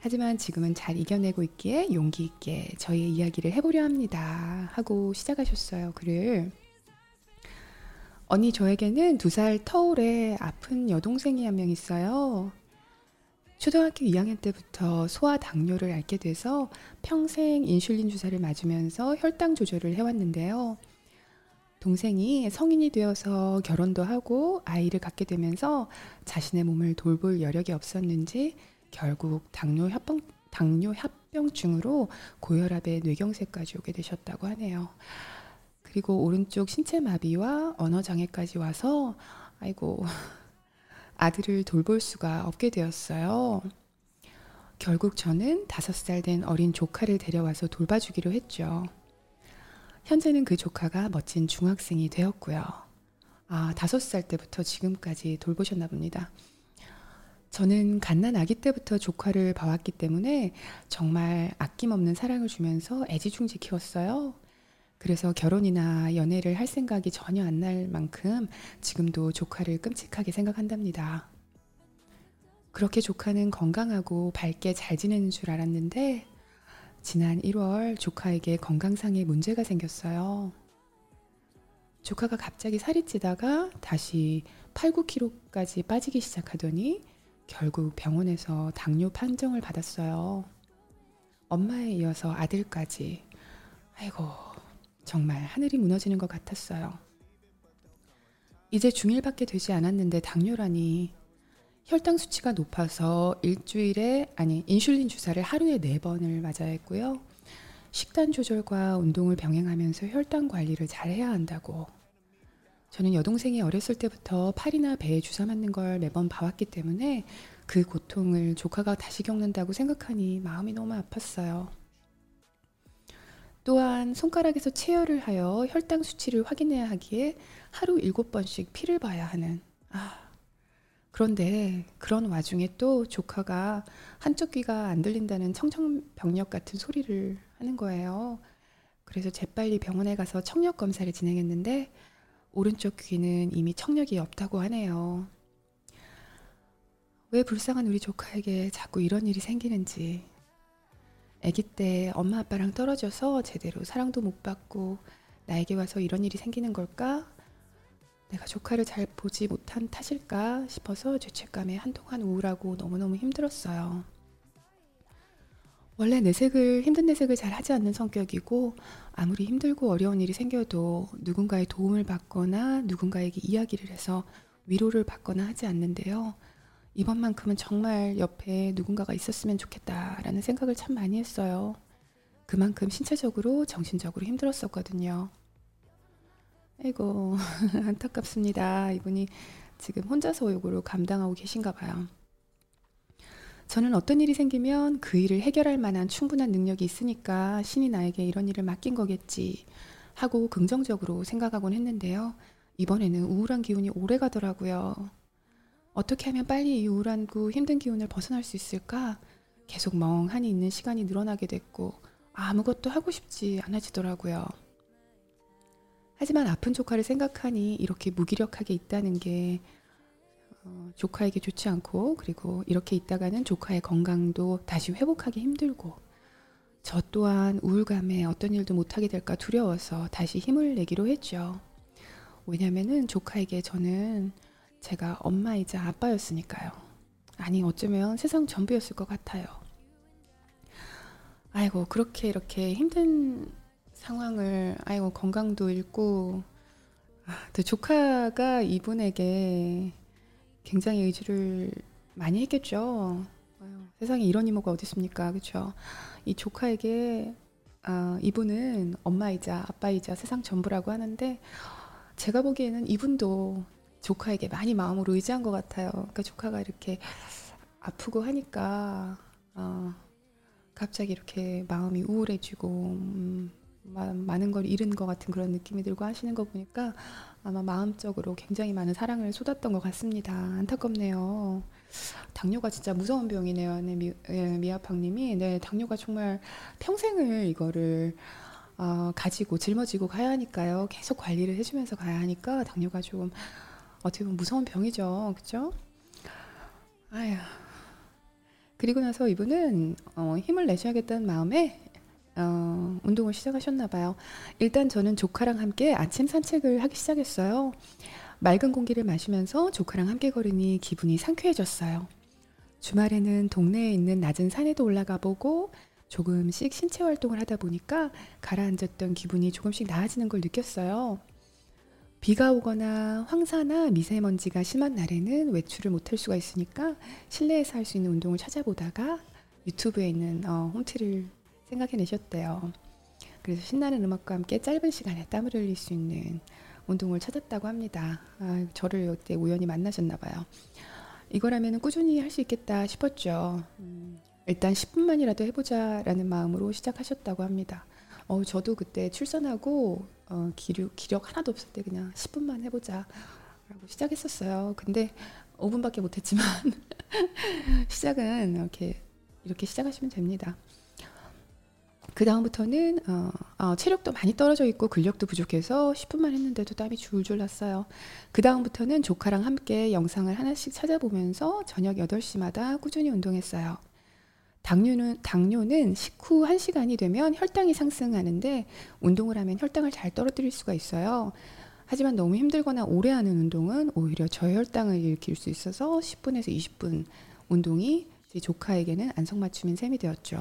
하지만 지금은 잘 이겨내고 있기에 용기 있게 저희의 이야기를 해보려 합니다. 하고 시작하셨어요, 글을. 언니, 저에게는 두 살 터울에 아픈 여동생이 한 명 있어요. 초등학교 2학년 때부터 소아 당뇨를 앓게 돼서 평생 인슐린 주사를 맞으면서 혈당 조절을 해왔는데요. 동생이 성인이 되어서 결혼도 하고 아이를 갖게 되면서 자신의 몸을 돌볼 여력이 없었는지 결국 당뇨 합병, 당뇨 합병증으로 고혈압에 뇌경색까지 오게 되셨다고 하네요. 그리고 오른쪽 신체 마비와 언어 장애까지 와서 아이고 아들을 돌볼 수가 없게 되었어요. 결국 저는 다섯 살 된 어린 조카를 데려와서 돌봐주기로 했죠. 현재는 그 조카가 멋진 중학생이 되었고요. 아, 다섯 살 때부터 지금까지 돌보셨나 봅니다. 저는 갓난 아기 때부터 조카를 봐왔기 때문에 정말 아낌없는 사랑을 주면서 애지중지 키웠어요. 그래서 결혼이나 연애를 할 생각이 전혀 안 날 만큼 지금도 조카를 끔찍하게 생각한답니다. 그렇게 조카는 건강하고 밝게 잘 지내는 줄 알았는데 지난 1월 조카에게 건강상의 문제가 생겼어요. 조카가 갑자기 살이 찌다가 다시 8, 9kg까지 빠지기 시작하더니 결국 병원에서 당뇨 판정을 받았어요. 엄마에 이어서 아들까지. 아이고, 정말 하늘이 무너지는 것 같았어요. 이제 중1밖에 되지 않았는데 당뇨라니. 혈당 수치가 높아서 일주일에, 아니, 인슐린 주사를 하루에 4번을 맞아야 했고요. 식단 조절과 운동을 병행하면서 혈당 관리를 잘 해야 한다고. 저는 여동생이 어렸을 때부터 팔이나 배에 주사 맞는 걸 매번 봐왔기 때문에 그 고통을 조카가 다시 겪는다고 생각하니 마음이 너무 아팠어요. 또한 손가락에서 체열을 하여 혈당 수치를 확인해야 하기에 하루 일곱 번씩 피를 봐야 하는 아 그런데 그런 와중에 또 조카가 한쪽 귀가 안 들린다는 청천벽력 같은 소리를 하는 거예요. 그래서 재빨리 병원에 가서 청력 검사를 진행했는데 오른쪽 귀는 이미 청력이 없다고 하네요. 왜 불쌍한 우리 조카에게 자꾸 이런 일이 생기는지. 아기 때 엄마 아빠랑 떨어져서 제대로 사랑도 못 받고 나에게 와서 이런 일이 생기는 걸까? 내가 조카를 잘 보지 못한 탓일까 싶어서 죄책감에 한동안 우울하고 너무너무 힘들었어요. 원래 내색을 힘든 내색을 잘 하지 않는 성격이고 아무리 힘들고 어려운 일이 생겨도 누군가의 도움을 받거나 누군가에게 이야기를 해서 위로를 받거나 하지 않는데요. 이번만큼은 정말 옆에 누군가가 있었으면 좋겠다라는 생각을 참 많이 했어요. 그만큼 신체적으로 정신적으로 힘들었었거든요. 아이고 안타깝습니다. 이분이 지금 혼자서 요거를 감당하고 계신가 봐요. 저는 어떤 일이 생기면 그 일을 해결할 만한 충분한 능력이 있으니까 신이 나에게 이런 일을 맡긴 거겠지 하고 긍정적으로 생각하곤 했는데요. 이번에는 우울한 기운이 오래 가더라고요. 어떻게 하면 빨리 이 우울하고 힘든 기운을 벗어날 수 있을까? 계속 멍하니 있는 시간이 늘어나게 됐고 아무것도 하고 싶지 않아지더라고요. 하지만 아픈 조카를 생각하니 이렇게 무기력하게 있다는 게 어, 조카에게 좋지 않고 그리고 이렇게 있다가는 조카의 건강도 다시 회복하기 힘들고 저 또한 우울감에 어떤 일도 못하게 될까 두려워서 다시 힘을 내기로 했죠. 왜냐면은 조카에게 저는 제가 엄마이자 아빠였으니까요. 아니 어쩌면 세상 전부였을 것 같아요. 아이고 그렇게 이렇게 힘든 상황을 아이고 건강도 잃고 아, 또 조카가 이분에게 굉장히 의지를 많이 했겠죠. 세상에 이런 이모가 어디 있습니까, 그렇죠? 이 조카에게 아, 이분은 엄마이자 아빠이자 세상 전부라고 하는데 제가 보기에는 이분도 조카에게 많이 마음으로 의지한 것 같아요. 그러니까 조카가 이렇게 아프고 하니까 어, 갑자기 이렇게 마음이 우울해지고 음, 마- 많은 걸 잃은 것 같은 그런 느낌이 들고 하시는 거 보니까 아마 마음적으로 굉장히 많은 사랑을 쏟았던 것 같습니다. 안타깝네요. 당뇨가 진짜 무서운 병이네요. 네, 미, 예, 미아팡님이 네 당뇨가 정말 평생을 이거를 어, 가지고 짊어지고 가야 하니까요. 계속 관리를 해주면서 가야 하니까 당뇨가 좀 어떻게 보면 무서운 병이죠. 그렇죠? 아휴. 그리고 나서 이분은 어, 힘을 내셔야겠다는 마음에 어, 운동을 시작하셨나 봐요. 일단 저는 조카랑 함께 아침 산책을 하기 시작했어요. 맑은 공기를 마시면서 조카랑 함께 걸으니 기분이 상쾌해졌어요. 주말에는 동네에 있는 낮은 산에도 올라가 보고 조금씩 신체 활동을 하다 보니까 가라앉았던 기분이 조금씩 나아지는 걸 느꼈어요. 비가 오거나 황사나 미세먼지가 심한 날에는 외출을 못할 수가 있으니까 실내에서 할 수 있는 운동을 찾아보다가 유튜브에 있는 어, 홈트를 생각해내셨대요. 그래서 신나는 음악과 함께 짧은 시간에 땀을 흘릴 수 있는 운동을 찾았다고 합니다. 아, 저를 이때 우연히 만나셨나 봐요. 이거라면 꾸준히 할 수 있겠다 싶었죠. 음, 일단 10분만이라도 해보자라는 마음으로 시작하셨다고 합니다. 어, 저도 그때 출산하고 어, 기력, 기력 하나도 없을 때 그냥 10분만 해보자 라고 시작했었어요. 근데 5분밖에 못했지만 시작은 이렇게 이렇게 시작하시면 됩니다. 그 다음부터는 어, 어, 체력도 많이 떨어져 있고 근력도 부족해서 10분만 했는데도 땀이 줄줄 났어요. 그 다음부터는 조카랑 함께 영상을 하나씩 찾아보면서 저녁 8시마다 꾸준히 운동했어요. 당뇨는, 당뇨는 식후 1시간이 되면 혈당이 상승하는데 운동을 하면 혈당을 잘 떨어뜨릴 수가 있어요. 하지만 너무 힘들거나 오래 하는 운동은 오히려 저혈당을 일으킬 수 있어서 10분에서 20분 운동이 제 조카에게는 안성맞춤인 셈이 되었죠.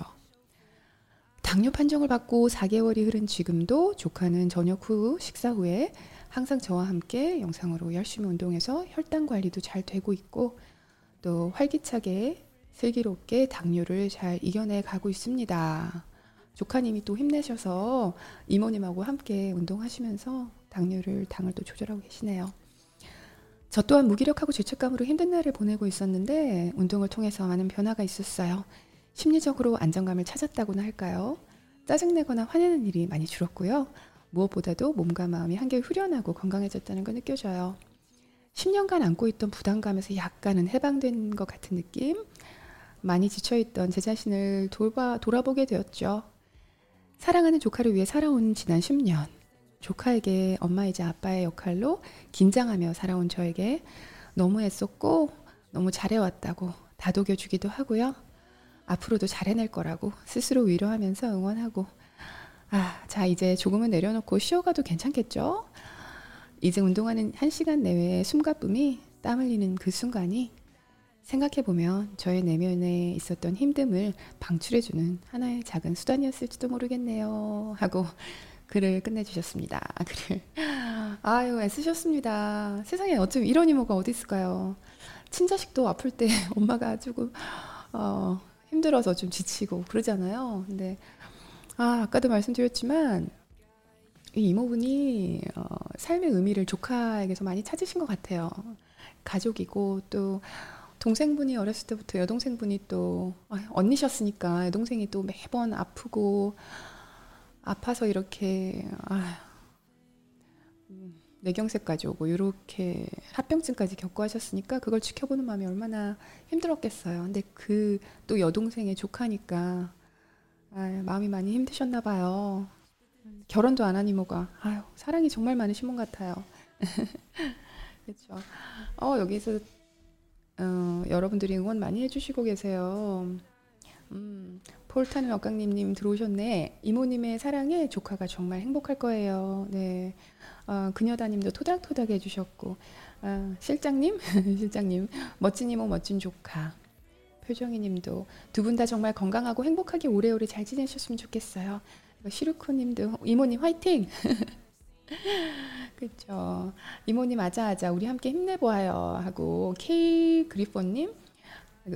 당뇨 판정을 받고 4개월이 흐른 지금도 조카는 저녁 후 식사 후에 항상 저와 함께 영상으로 열심히 운동해서 혈당 관리도 잘 되고 있고 또 활기차게 슬기롭게 당뇨를 잘 이겨내 가고 있습니다. 조카님이 또 힘내셔서 이모님하고 함께 운동하시면서 당뇨를 당을 또 조절하고 계시네요. 저 또한 무기력하고 죄책감으로 힘든 날을 보내고 있었는데 운동을 통해서 많은 변화가 있었어요. 심리적으로 안정감을 찾았다고나 할까요? 짜증내거나 화내는 일이 많이 줄었고요. 무엇보다도 몸과 마음이 한결 후련하고 건강해졌다는 걸 느껴져요. 10년간 안고 있던 부담감에서 약간은 해방된 것 같은 느낌? 많이 지쳐있던 제 자신을 돌봐, 돌아보게 되었죠. 사랑하는 조카를 위해 살아온 지난 10년. 조카에게 엄마이자 아빠의 역할로 긴장하며 살아온 저에게 너무 애썼고 너무 잘해왔다고 다독여 주기도 하고요. 앞으로도 잘해낼 거라고 스스로 위로하면서 응원하고 아, 자 이제 조금은 내려놓고 쉬어가도 괜찮겠죠? 이제 운동하는 한 시간 내외의 숨가쁨이 땀 흘리는 그 순간이 생각해보면 저의 내면에 있었던 힘듦을 방출해주는 하나의 작은 수단이었을지도 모르겠네요. 하고 글을 끝내주셨습니다. 글을. 아유, 애쓰셨습니다. 세상에 어쩜 이런 이모가 어디 있을까요? 친자식도 아플 때 엄마가 조금, 어, 힘들어서 좀 지치고 그러잖아요. 근데, 아, 아까도 말씀드렸지만, 이 이모분이 어, 삶의 의미를 조카에게서 많이 찾으신 것 같아요. 가족이고 또 동생분이 어렸을 때부터 여동생분이 또 아, 언니셨으니까 여동생이 또 매번 아프고 아파서 이렇게 아, 음, 뇌경색까지 오고 이렇게 합병증까지 겪고 하셨으니까 그걸 지켜보는 마음이 얼마나 힘들었겠어요. 근데 그 또 여동생의 조카니까 아, 마음이 많이 힘드셨나 봐요. 결혼도 안 한 이모가 아유 사랑이 정말 많으신 분 같아요. 그렇죠. 어 여기서 어, 여러분들이 응원 많이 해주시고 계세요. 음, 폴타는 억강님님 들어오셨네. 이모님의 사랑에 조카가 정말 행복할 거예요. 네. 어, 그녀다님도 토닥토닥 해주셨고, 아, 실장님, 실장님, 멋진 이모, 멋진 조카. 표정이님도 두 분 다 정말 건강하고 행복하게 오래오래 잘 지내셨으면 좋겠어요. 시루코님도 이모님 화이팅! 그렇죠. 이모님 아자아자 우리 함께 힘내보아요 하고 K 그리폰님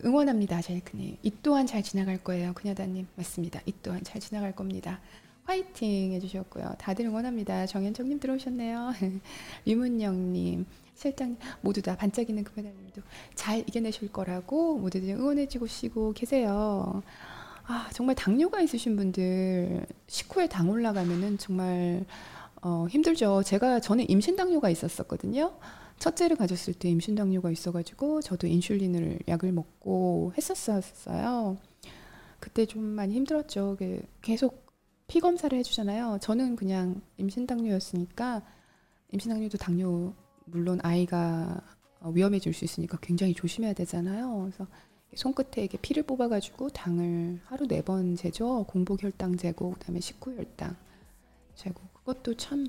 응원합니다 제이크님. 이 또한 잘 지나갈 거예요 그녀다님. 맞습니다. 이 또한 잘 지나갈 겁니다. 화이팅 해주셨고요. 다들 응원합니다. 정현정님 들어오셨네요. 유문영님 실장 모두 다 반짝이는 그녀다님도 잘 이겨내실 거라고 모두들 응원해주고 계세요. 아, 정말 당뇨가 있으신 분들 식후에 당 올라가면은 정말 어, 힘들죠. 제가 저는 임신 당뇨가 있었었거든요. 첫째를 가졌을 때 임신 당뇨가 있어가지고 저도 인슐린을 약을 먹고 했었어요. 그때 좀 많이 힘들었죠. 그 계속 피 검사를 해주잖아요. 저는 그냥 임신 당뇨였으니까 임신 당뇨도 당뇨 물론 아이가 어, 위험해질 수 있으니까 굉장히 조심해야 되잖아요. 그래서 손끝에 이렇게 피를 뽑아가지고 당을 하루 네 번 재죠. 공복 혈당 재고 그다음에 식후 혈당 재고 그것도 참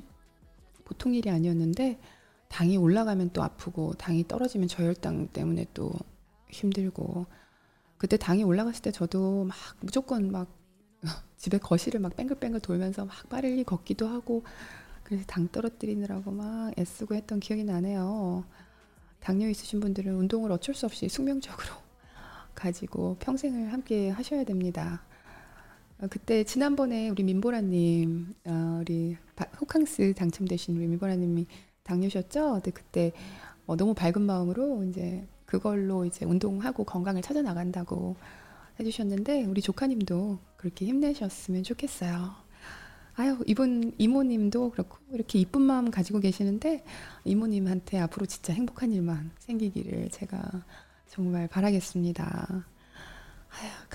보통 일이 아니었는데 당이 올라가면 또 아프고 당이 떨어지면 저혈당 때문에 또 힘들고 그때 당이 올라갔을 때 저도 막 무조건 막 집에 거실을 막 뺑글뺑글 돌면서 막 빠르게 걷기도 하고 그래서 당 떨어뜨리느라고 막 애쓰고 했던 기억이 나네요. 당뇨 있으신 분들은 운동을 어쩔 수 없이 숙명적으로 가지고 평생을 함께 하셔야 됩니다. 어, 그때 지난번에 우리 민보라님, 어, 우리 바- 호캉스 당첨되신 우리 민보라님이 당뇨셨죠? 근데 그때 어, 너무 밝은 마음으로 이제 그걸로 이제 운동하고 건강을 찾아 나간다고 해주셨는데 우리 조카님도 그렇게 힘내셨으면 좋겠어요. 아유 이분 이모님도 그렇고 이렇게 이쁜 마음 가지고 계시는데 이모님한테 앞으로 진짜 행복한 일만 생기기를 제가 정말 바라겠습니다.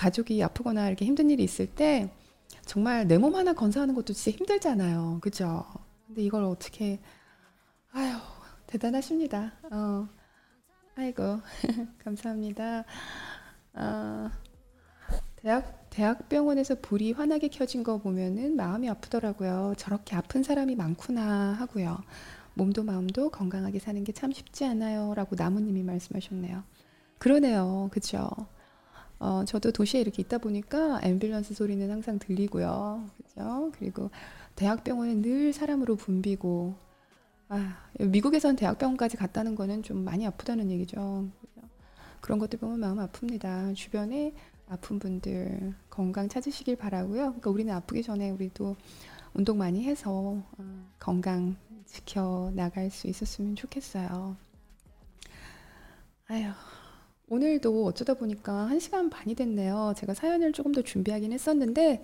가족이 아프거나 이렇게 힘든 일이 있을 때 정말 내 몸 하나 건사하는 것도 진짜 힘들잖아요. 그죠? 근데 이걸 어떻게 아유 대단하십니다. 어. 아이고 감사합니다. 어, 대학 대학병원에서 불이 환하게 켜진 거 보면은 마음이 아프더라고요. 저렇게 아픈 사람이 많구나 하고요. 몸도 마음도 건강하게 사는 게 참 쉽지 않아요 라고 나무님이 말씀하셨네요. 그러네요. 그죠? 어, 저도 도시에 이렇게 있다 보니까 앰뷸런스 소리는 항상 들리고요. 그죠? 그리고 대학병원은 늘 사람으로 붐비고, 아, 미국에선 대학병원까지 갔다는 거는 좀 많이 아프다는 얘기죠. 그죠? 그런 것들 보면 마음 아픕니다. 주변에 아픈 분들 건강 찾으시길 바라고요. 그러니까 우리는 아프기 전에 우리도 운동 많이 해서 어, 건강 지켜 나갈 수 있었으면 좋겠어요. 아휴. 오늘도 어쩌다 보니까 1시간 반이 됐네요. 제가 사연을 조금 더 준비하긴 했었는데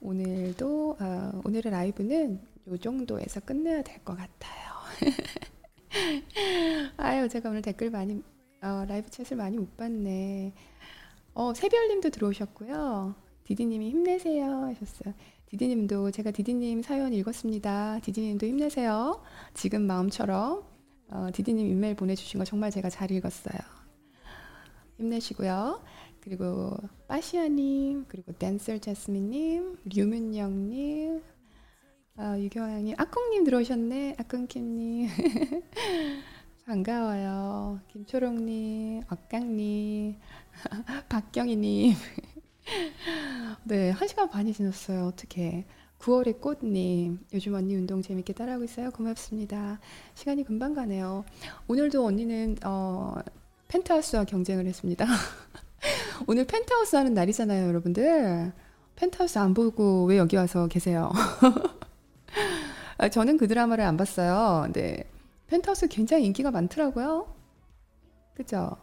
오늘도 아, 오늘의 라이브는 요 정도에서 끝내야 될 것 같아요. 아유, 제가 오늘 댓글 많이 어, 라이브 챗을 많이 못 봤네. 어, 새별님도 들어오셨고요. 디디님이 힘내세요 하셨어요. 디디님도 제가 디디님 사연 읽었습니다. 디디님도 힘내세요. 지금 마음처럼 어, 디디님 이메일 보내주신 거 정말 제가 잘 읽었어요. 힘내시고요. 그리고 빠시아님, 그리고 댄서 제스민님, 류문영님, 아, 유경아님, 아콩님 들어오셨네. 아콩킴님. 반가워요. 김초롱님, 억강님, 박경희님. 네, 한 시간 반이 지났어요. 어떻게? 9월의 꽃님, 요즘 언니 운동 재밌게 따라하고 있어요. 고맙습니다. 시간이 금방 가네요. 오늘도 언니는 어, 펜트하우스와 경쟁을 했습니다. 오늘 펜트하우스 하는 날이잖아요, 여러분들. 펜트하우스 안 보고 왜 여기 와서 계세요? 아, 저는 그 드라마를 안 봤어요. 근데 펜트하우스 굉장히 인기가 많더라고요. 그죠?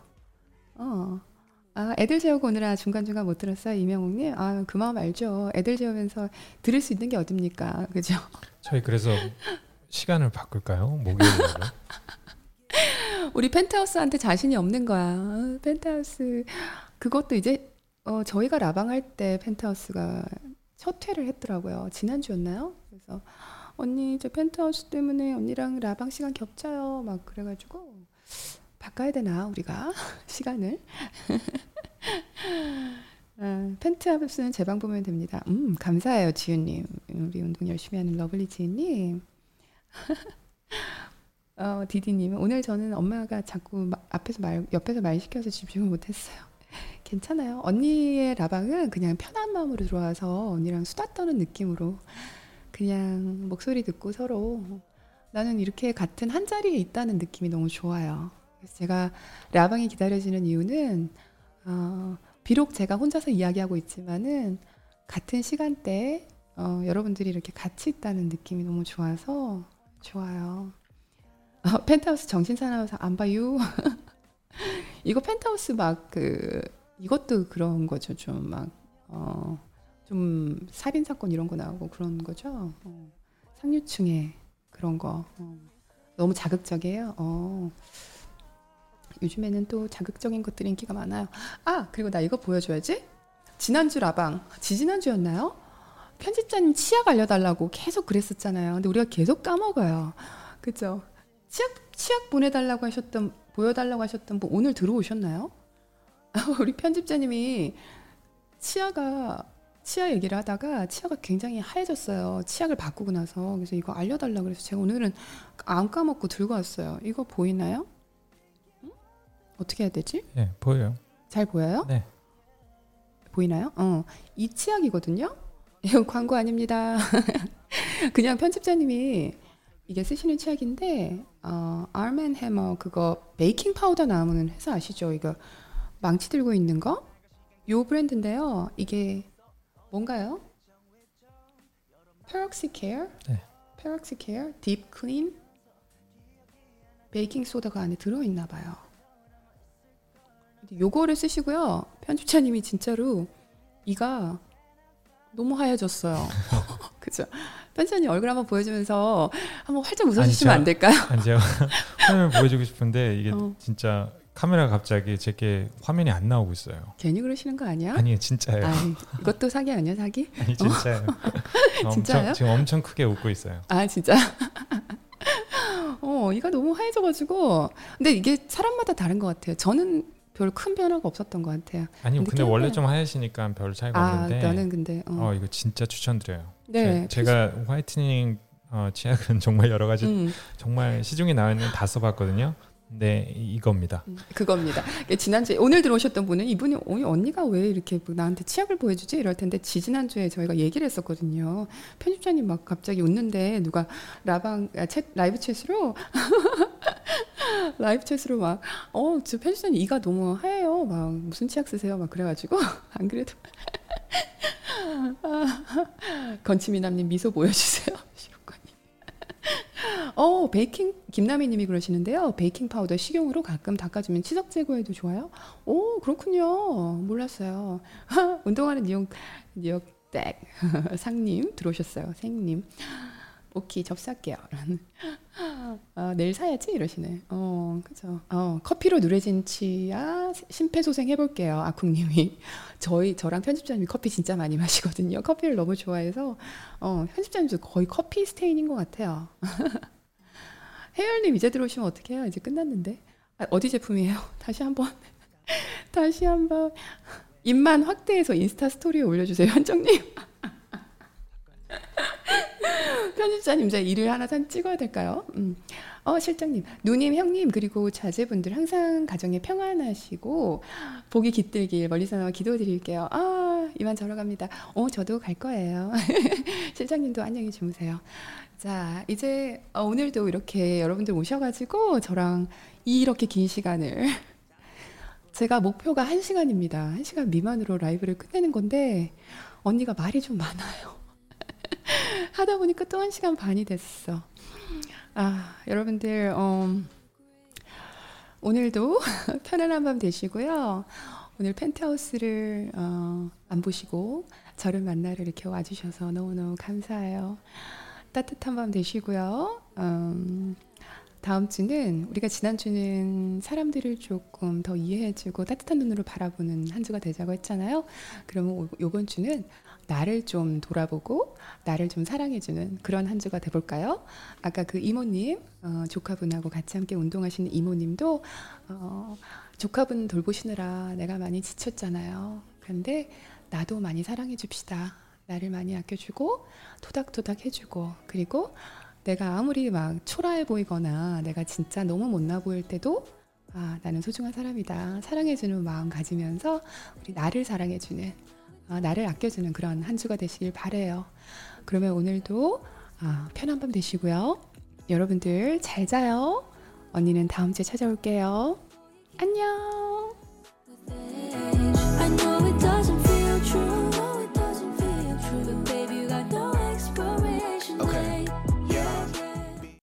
어. 아, 애들 재우고 오느라 중간중간 못 들었어요, 이명웅님? 아, 그 마음 알죠. 애들 재우면서 들을 수 있는 게 어딥니까? 그죠? 저희 그래서 시간을 바꿀까요? 목요일로. 우리 펜트하우스한테 자신이 없는 거야. 어, 펜트하우스. 그것도 이제, 어, 저희가 라방할 때 펜트하우스가 첫 회를 했더라고요. 지난주였나요? 그래서, 언니, 저 펜트하우스 때문에 언니랑 라방 시간 겹쳐요. 막 그래가지고, 바꿔야 되나, 우리가? 시간을? 아, 펜트하우스는 제 방 보면 됩니다. 음, 감사해요, 지윤님. 우리 운동 열심히 하는 lovely 지윤님. 어, 디디님, 오늘 저는 엄마가 자꾸 마- 앞에서 말, 옆에서 말 시켜서 집중을 못했어요. 괜찮아요. 언니의 라방은 그냥 편한 마음으로 들어와서 언니랑 수다 떠는 느낌으로 그냥 목소리 듣고 서로 나는 이렇게 같은 한 자리에 있다는 느낌이 너무 좋아요. 그래서 제가 라방이 기다려지는 이유는 어, 비록 제가 혼자서 이야기하고 있지만은 같은 시간대에 어, 여러분들이 이렇게 같이 있다는 느낌이 너무 좋아서 좋아요. 어, 펜트하우스 정신 사나워서 안 봐요. 이거 펜트하우스 막 그 이것도 그런 거죠. 좀 막 어, 좀 살인 사건 이런 거 나오고 그런 거죠. 어, 상류층의 그런 거 어, 너무 자극적이에요. 어. 요즘에는 또 자극적인 것들이 인기가 많아요. 아 그리고 나 이거 보여줘야지. 지난주 라방 지지난주였나요? 편집자님 치약 알려달라고 계속 그랬었잖아요. 근데 우리가 계속 까먹어요. 그죠? 치약 치약 보내달라고 하셨던 보여달라고 하셨던 분 오늘 들어오셨나요? 우리 편집자님이 치아가 치아 얘기를 하다가 치아가 굉장히 하얘졌어요. 치약을 바꾸고 나서 그래서 이거 알려달라 그래서 제가 오늘은 안 까먹고 들고 왔어요. 이거 보이나요? 응? 어떻게 해야 되지? 예, 보여요. 잘 보여요? 네. 보이나요? 어, 이 치약이거든요. 이건 광고 아닙니다. 그냥 편집자님이 이게 쓰시는 치약인데 어, Arm & Hammer 그거 베이킹 파우더 나오는 회사 아시죠? 이거 망치 들고 있는 거? 요 브랜드인데요. 이게 뭔가요? Peroxi Care? 네. Peroxi Care Deep Clean 베이킹 소다가 안에 들어 있나 봐요. 요거를 쓰시고요. 편집자님이 진짜로 이가 너무 하얘졌어요. 그죠? 편집자님 얼굴 한번 보여주면서 한번 활짝 웃어주시면 아니, 안 될까요? 아니 제가 화면을 보여주고 싶은데 이게 어. 진짜 카메라가 갑자기 제게 화면이 안 나오고 있어요. 괜히 그러시는 거 아니야? 아니 진짜예요. 아이, 이것도 사기 아니야 사기? 아니 진짜예요. 진짜예요? 엄청, 지금 엄청 크게 웃고 있어요. 아 진짜? 어 이가 너무 하얘져가지고 근데 이게 사람마다 다른 것 같아요. 저는 별큰 변화가 없었던 것 같아요. 아니 근데 근데 원래. 좀 하얘시니까 별 차이가 아 없는데 나는 근데 어. 어 이거 진짜 추천드려요. 네 제, 가 화이트닝 어, 치약은 정말 여러 가지 음, 정말 시중에 나와 있는 다 써봤거든요. 이- 이겁니다. 음, 그겁니다. 이게 지난주에 오늘 들어오셨던 분은 이분이 어, 언니가 왜 이렇게 뭐 나한테 치약을 보여주지 이럴 텐데 지지난주에 저희가 얘기를 했었거든요. 편집자님 막 갑자기 웃는데 누가 라방 아, 챗 라이브 챗으로 라이브 챗으로 막 어 저 편집자님 이가 너무 하얘요. 막 무슨 치약 쓰세요? 막 그래가지고 안 그래도 아, 건치미남님 미소 보여주세요. 어 베이킹 김남희 님이 그러시는데요. 베이킹 파우더 식용으로 가끔 닦아주면 치석 제거에도 좋아요. 오 그렇군요. 몰랐어요. 운동하는 뉴욕 뉴욕 댁 상님 들어오셨어요. 생님. 오케이 접수할게요. 아, 내일 사야지 이러시네. 어, 그죠. 어, 커피로 누래진 치아 심폐소생 해볼게요. 아쿵님이 저희 저랑 편집자님이 커피 진짜 많이 마시거든요. 커피를 너무 좋아해서 어, 편집자님도 거의 커피 스테인인 것 같아요. 혜열님 이제 들어오시면 어떡해요? 이제 끝났는데 아, 어디 제품이에요? 다시 한번 다시 한번 입만 확대해서 인스타 스토리에 올려주세요, 현정님. 편집자님 이제 일을 하나 산 찍어야 될까요? 음. 어 실장님, 누님, 형님 그리고 자제분들 항상 가정에 평안하시고 복이 깃들길 멀리서 나와 기도드릴게요. 아 이만 저러 갑니다. 어 저도 갈 거예요. 실장님도 안녕히 주무세요. 자 이제 어, 오늘도 이렇게 여러분들 오셔가지고 저랑 이렇게 긴 시간을 제가 목표가 한 시간입니다. 한 시간 미만으로 라이브를 끝내는 건데 언니가 말이 좀 많아요. 하다 보니까 또 한 시간 반이 됐어. 아, 여러분들, 어, 오늘도 편안한 밤 되시고요. 오늘 펜트하우스를 어, 안 보시고 저를 만나러 이렇게 와주셔서 너무너무 감사해요. 따뜻한 밤 되시고요. 음, 다음 주는 우리가 지난 주는 사람들을 조금 더 이해해주고 따뜻한 눈으로 바라보는 한 주가 되자고 했잖아요. 그러면 오- 요번 주는 나를 좀 돌아보고 나를 좀 사랑해주는 그런 한 주가 돼볼까요? 아까 그 이모님 어, 조카분하고 같이 함께 운동하시는 이모님도 어, 조카분 돌보시느라 내가 많이 지쳤잖아요. 그런데 나도 많이 사랑해줍시다. 나를 많이 아껴주고 토닥토닥 해주고 그리고 내가 아무리 막 초라해 보이거나 내가 진짜 너무 못나 보일 때도 아 나는 소중한 사람이다 사랑해주는 마음 가지면서 우리 나를 사랑해주는 아, 나를 아껴주는 그런 한 주가 되시길 바래요. 그러면 오늘도 아, 편한 밤 되시고요. 여러분들 잘 자요. 언니는 다음 주에 찾아올게요. 안녕.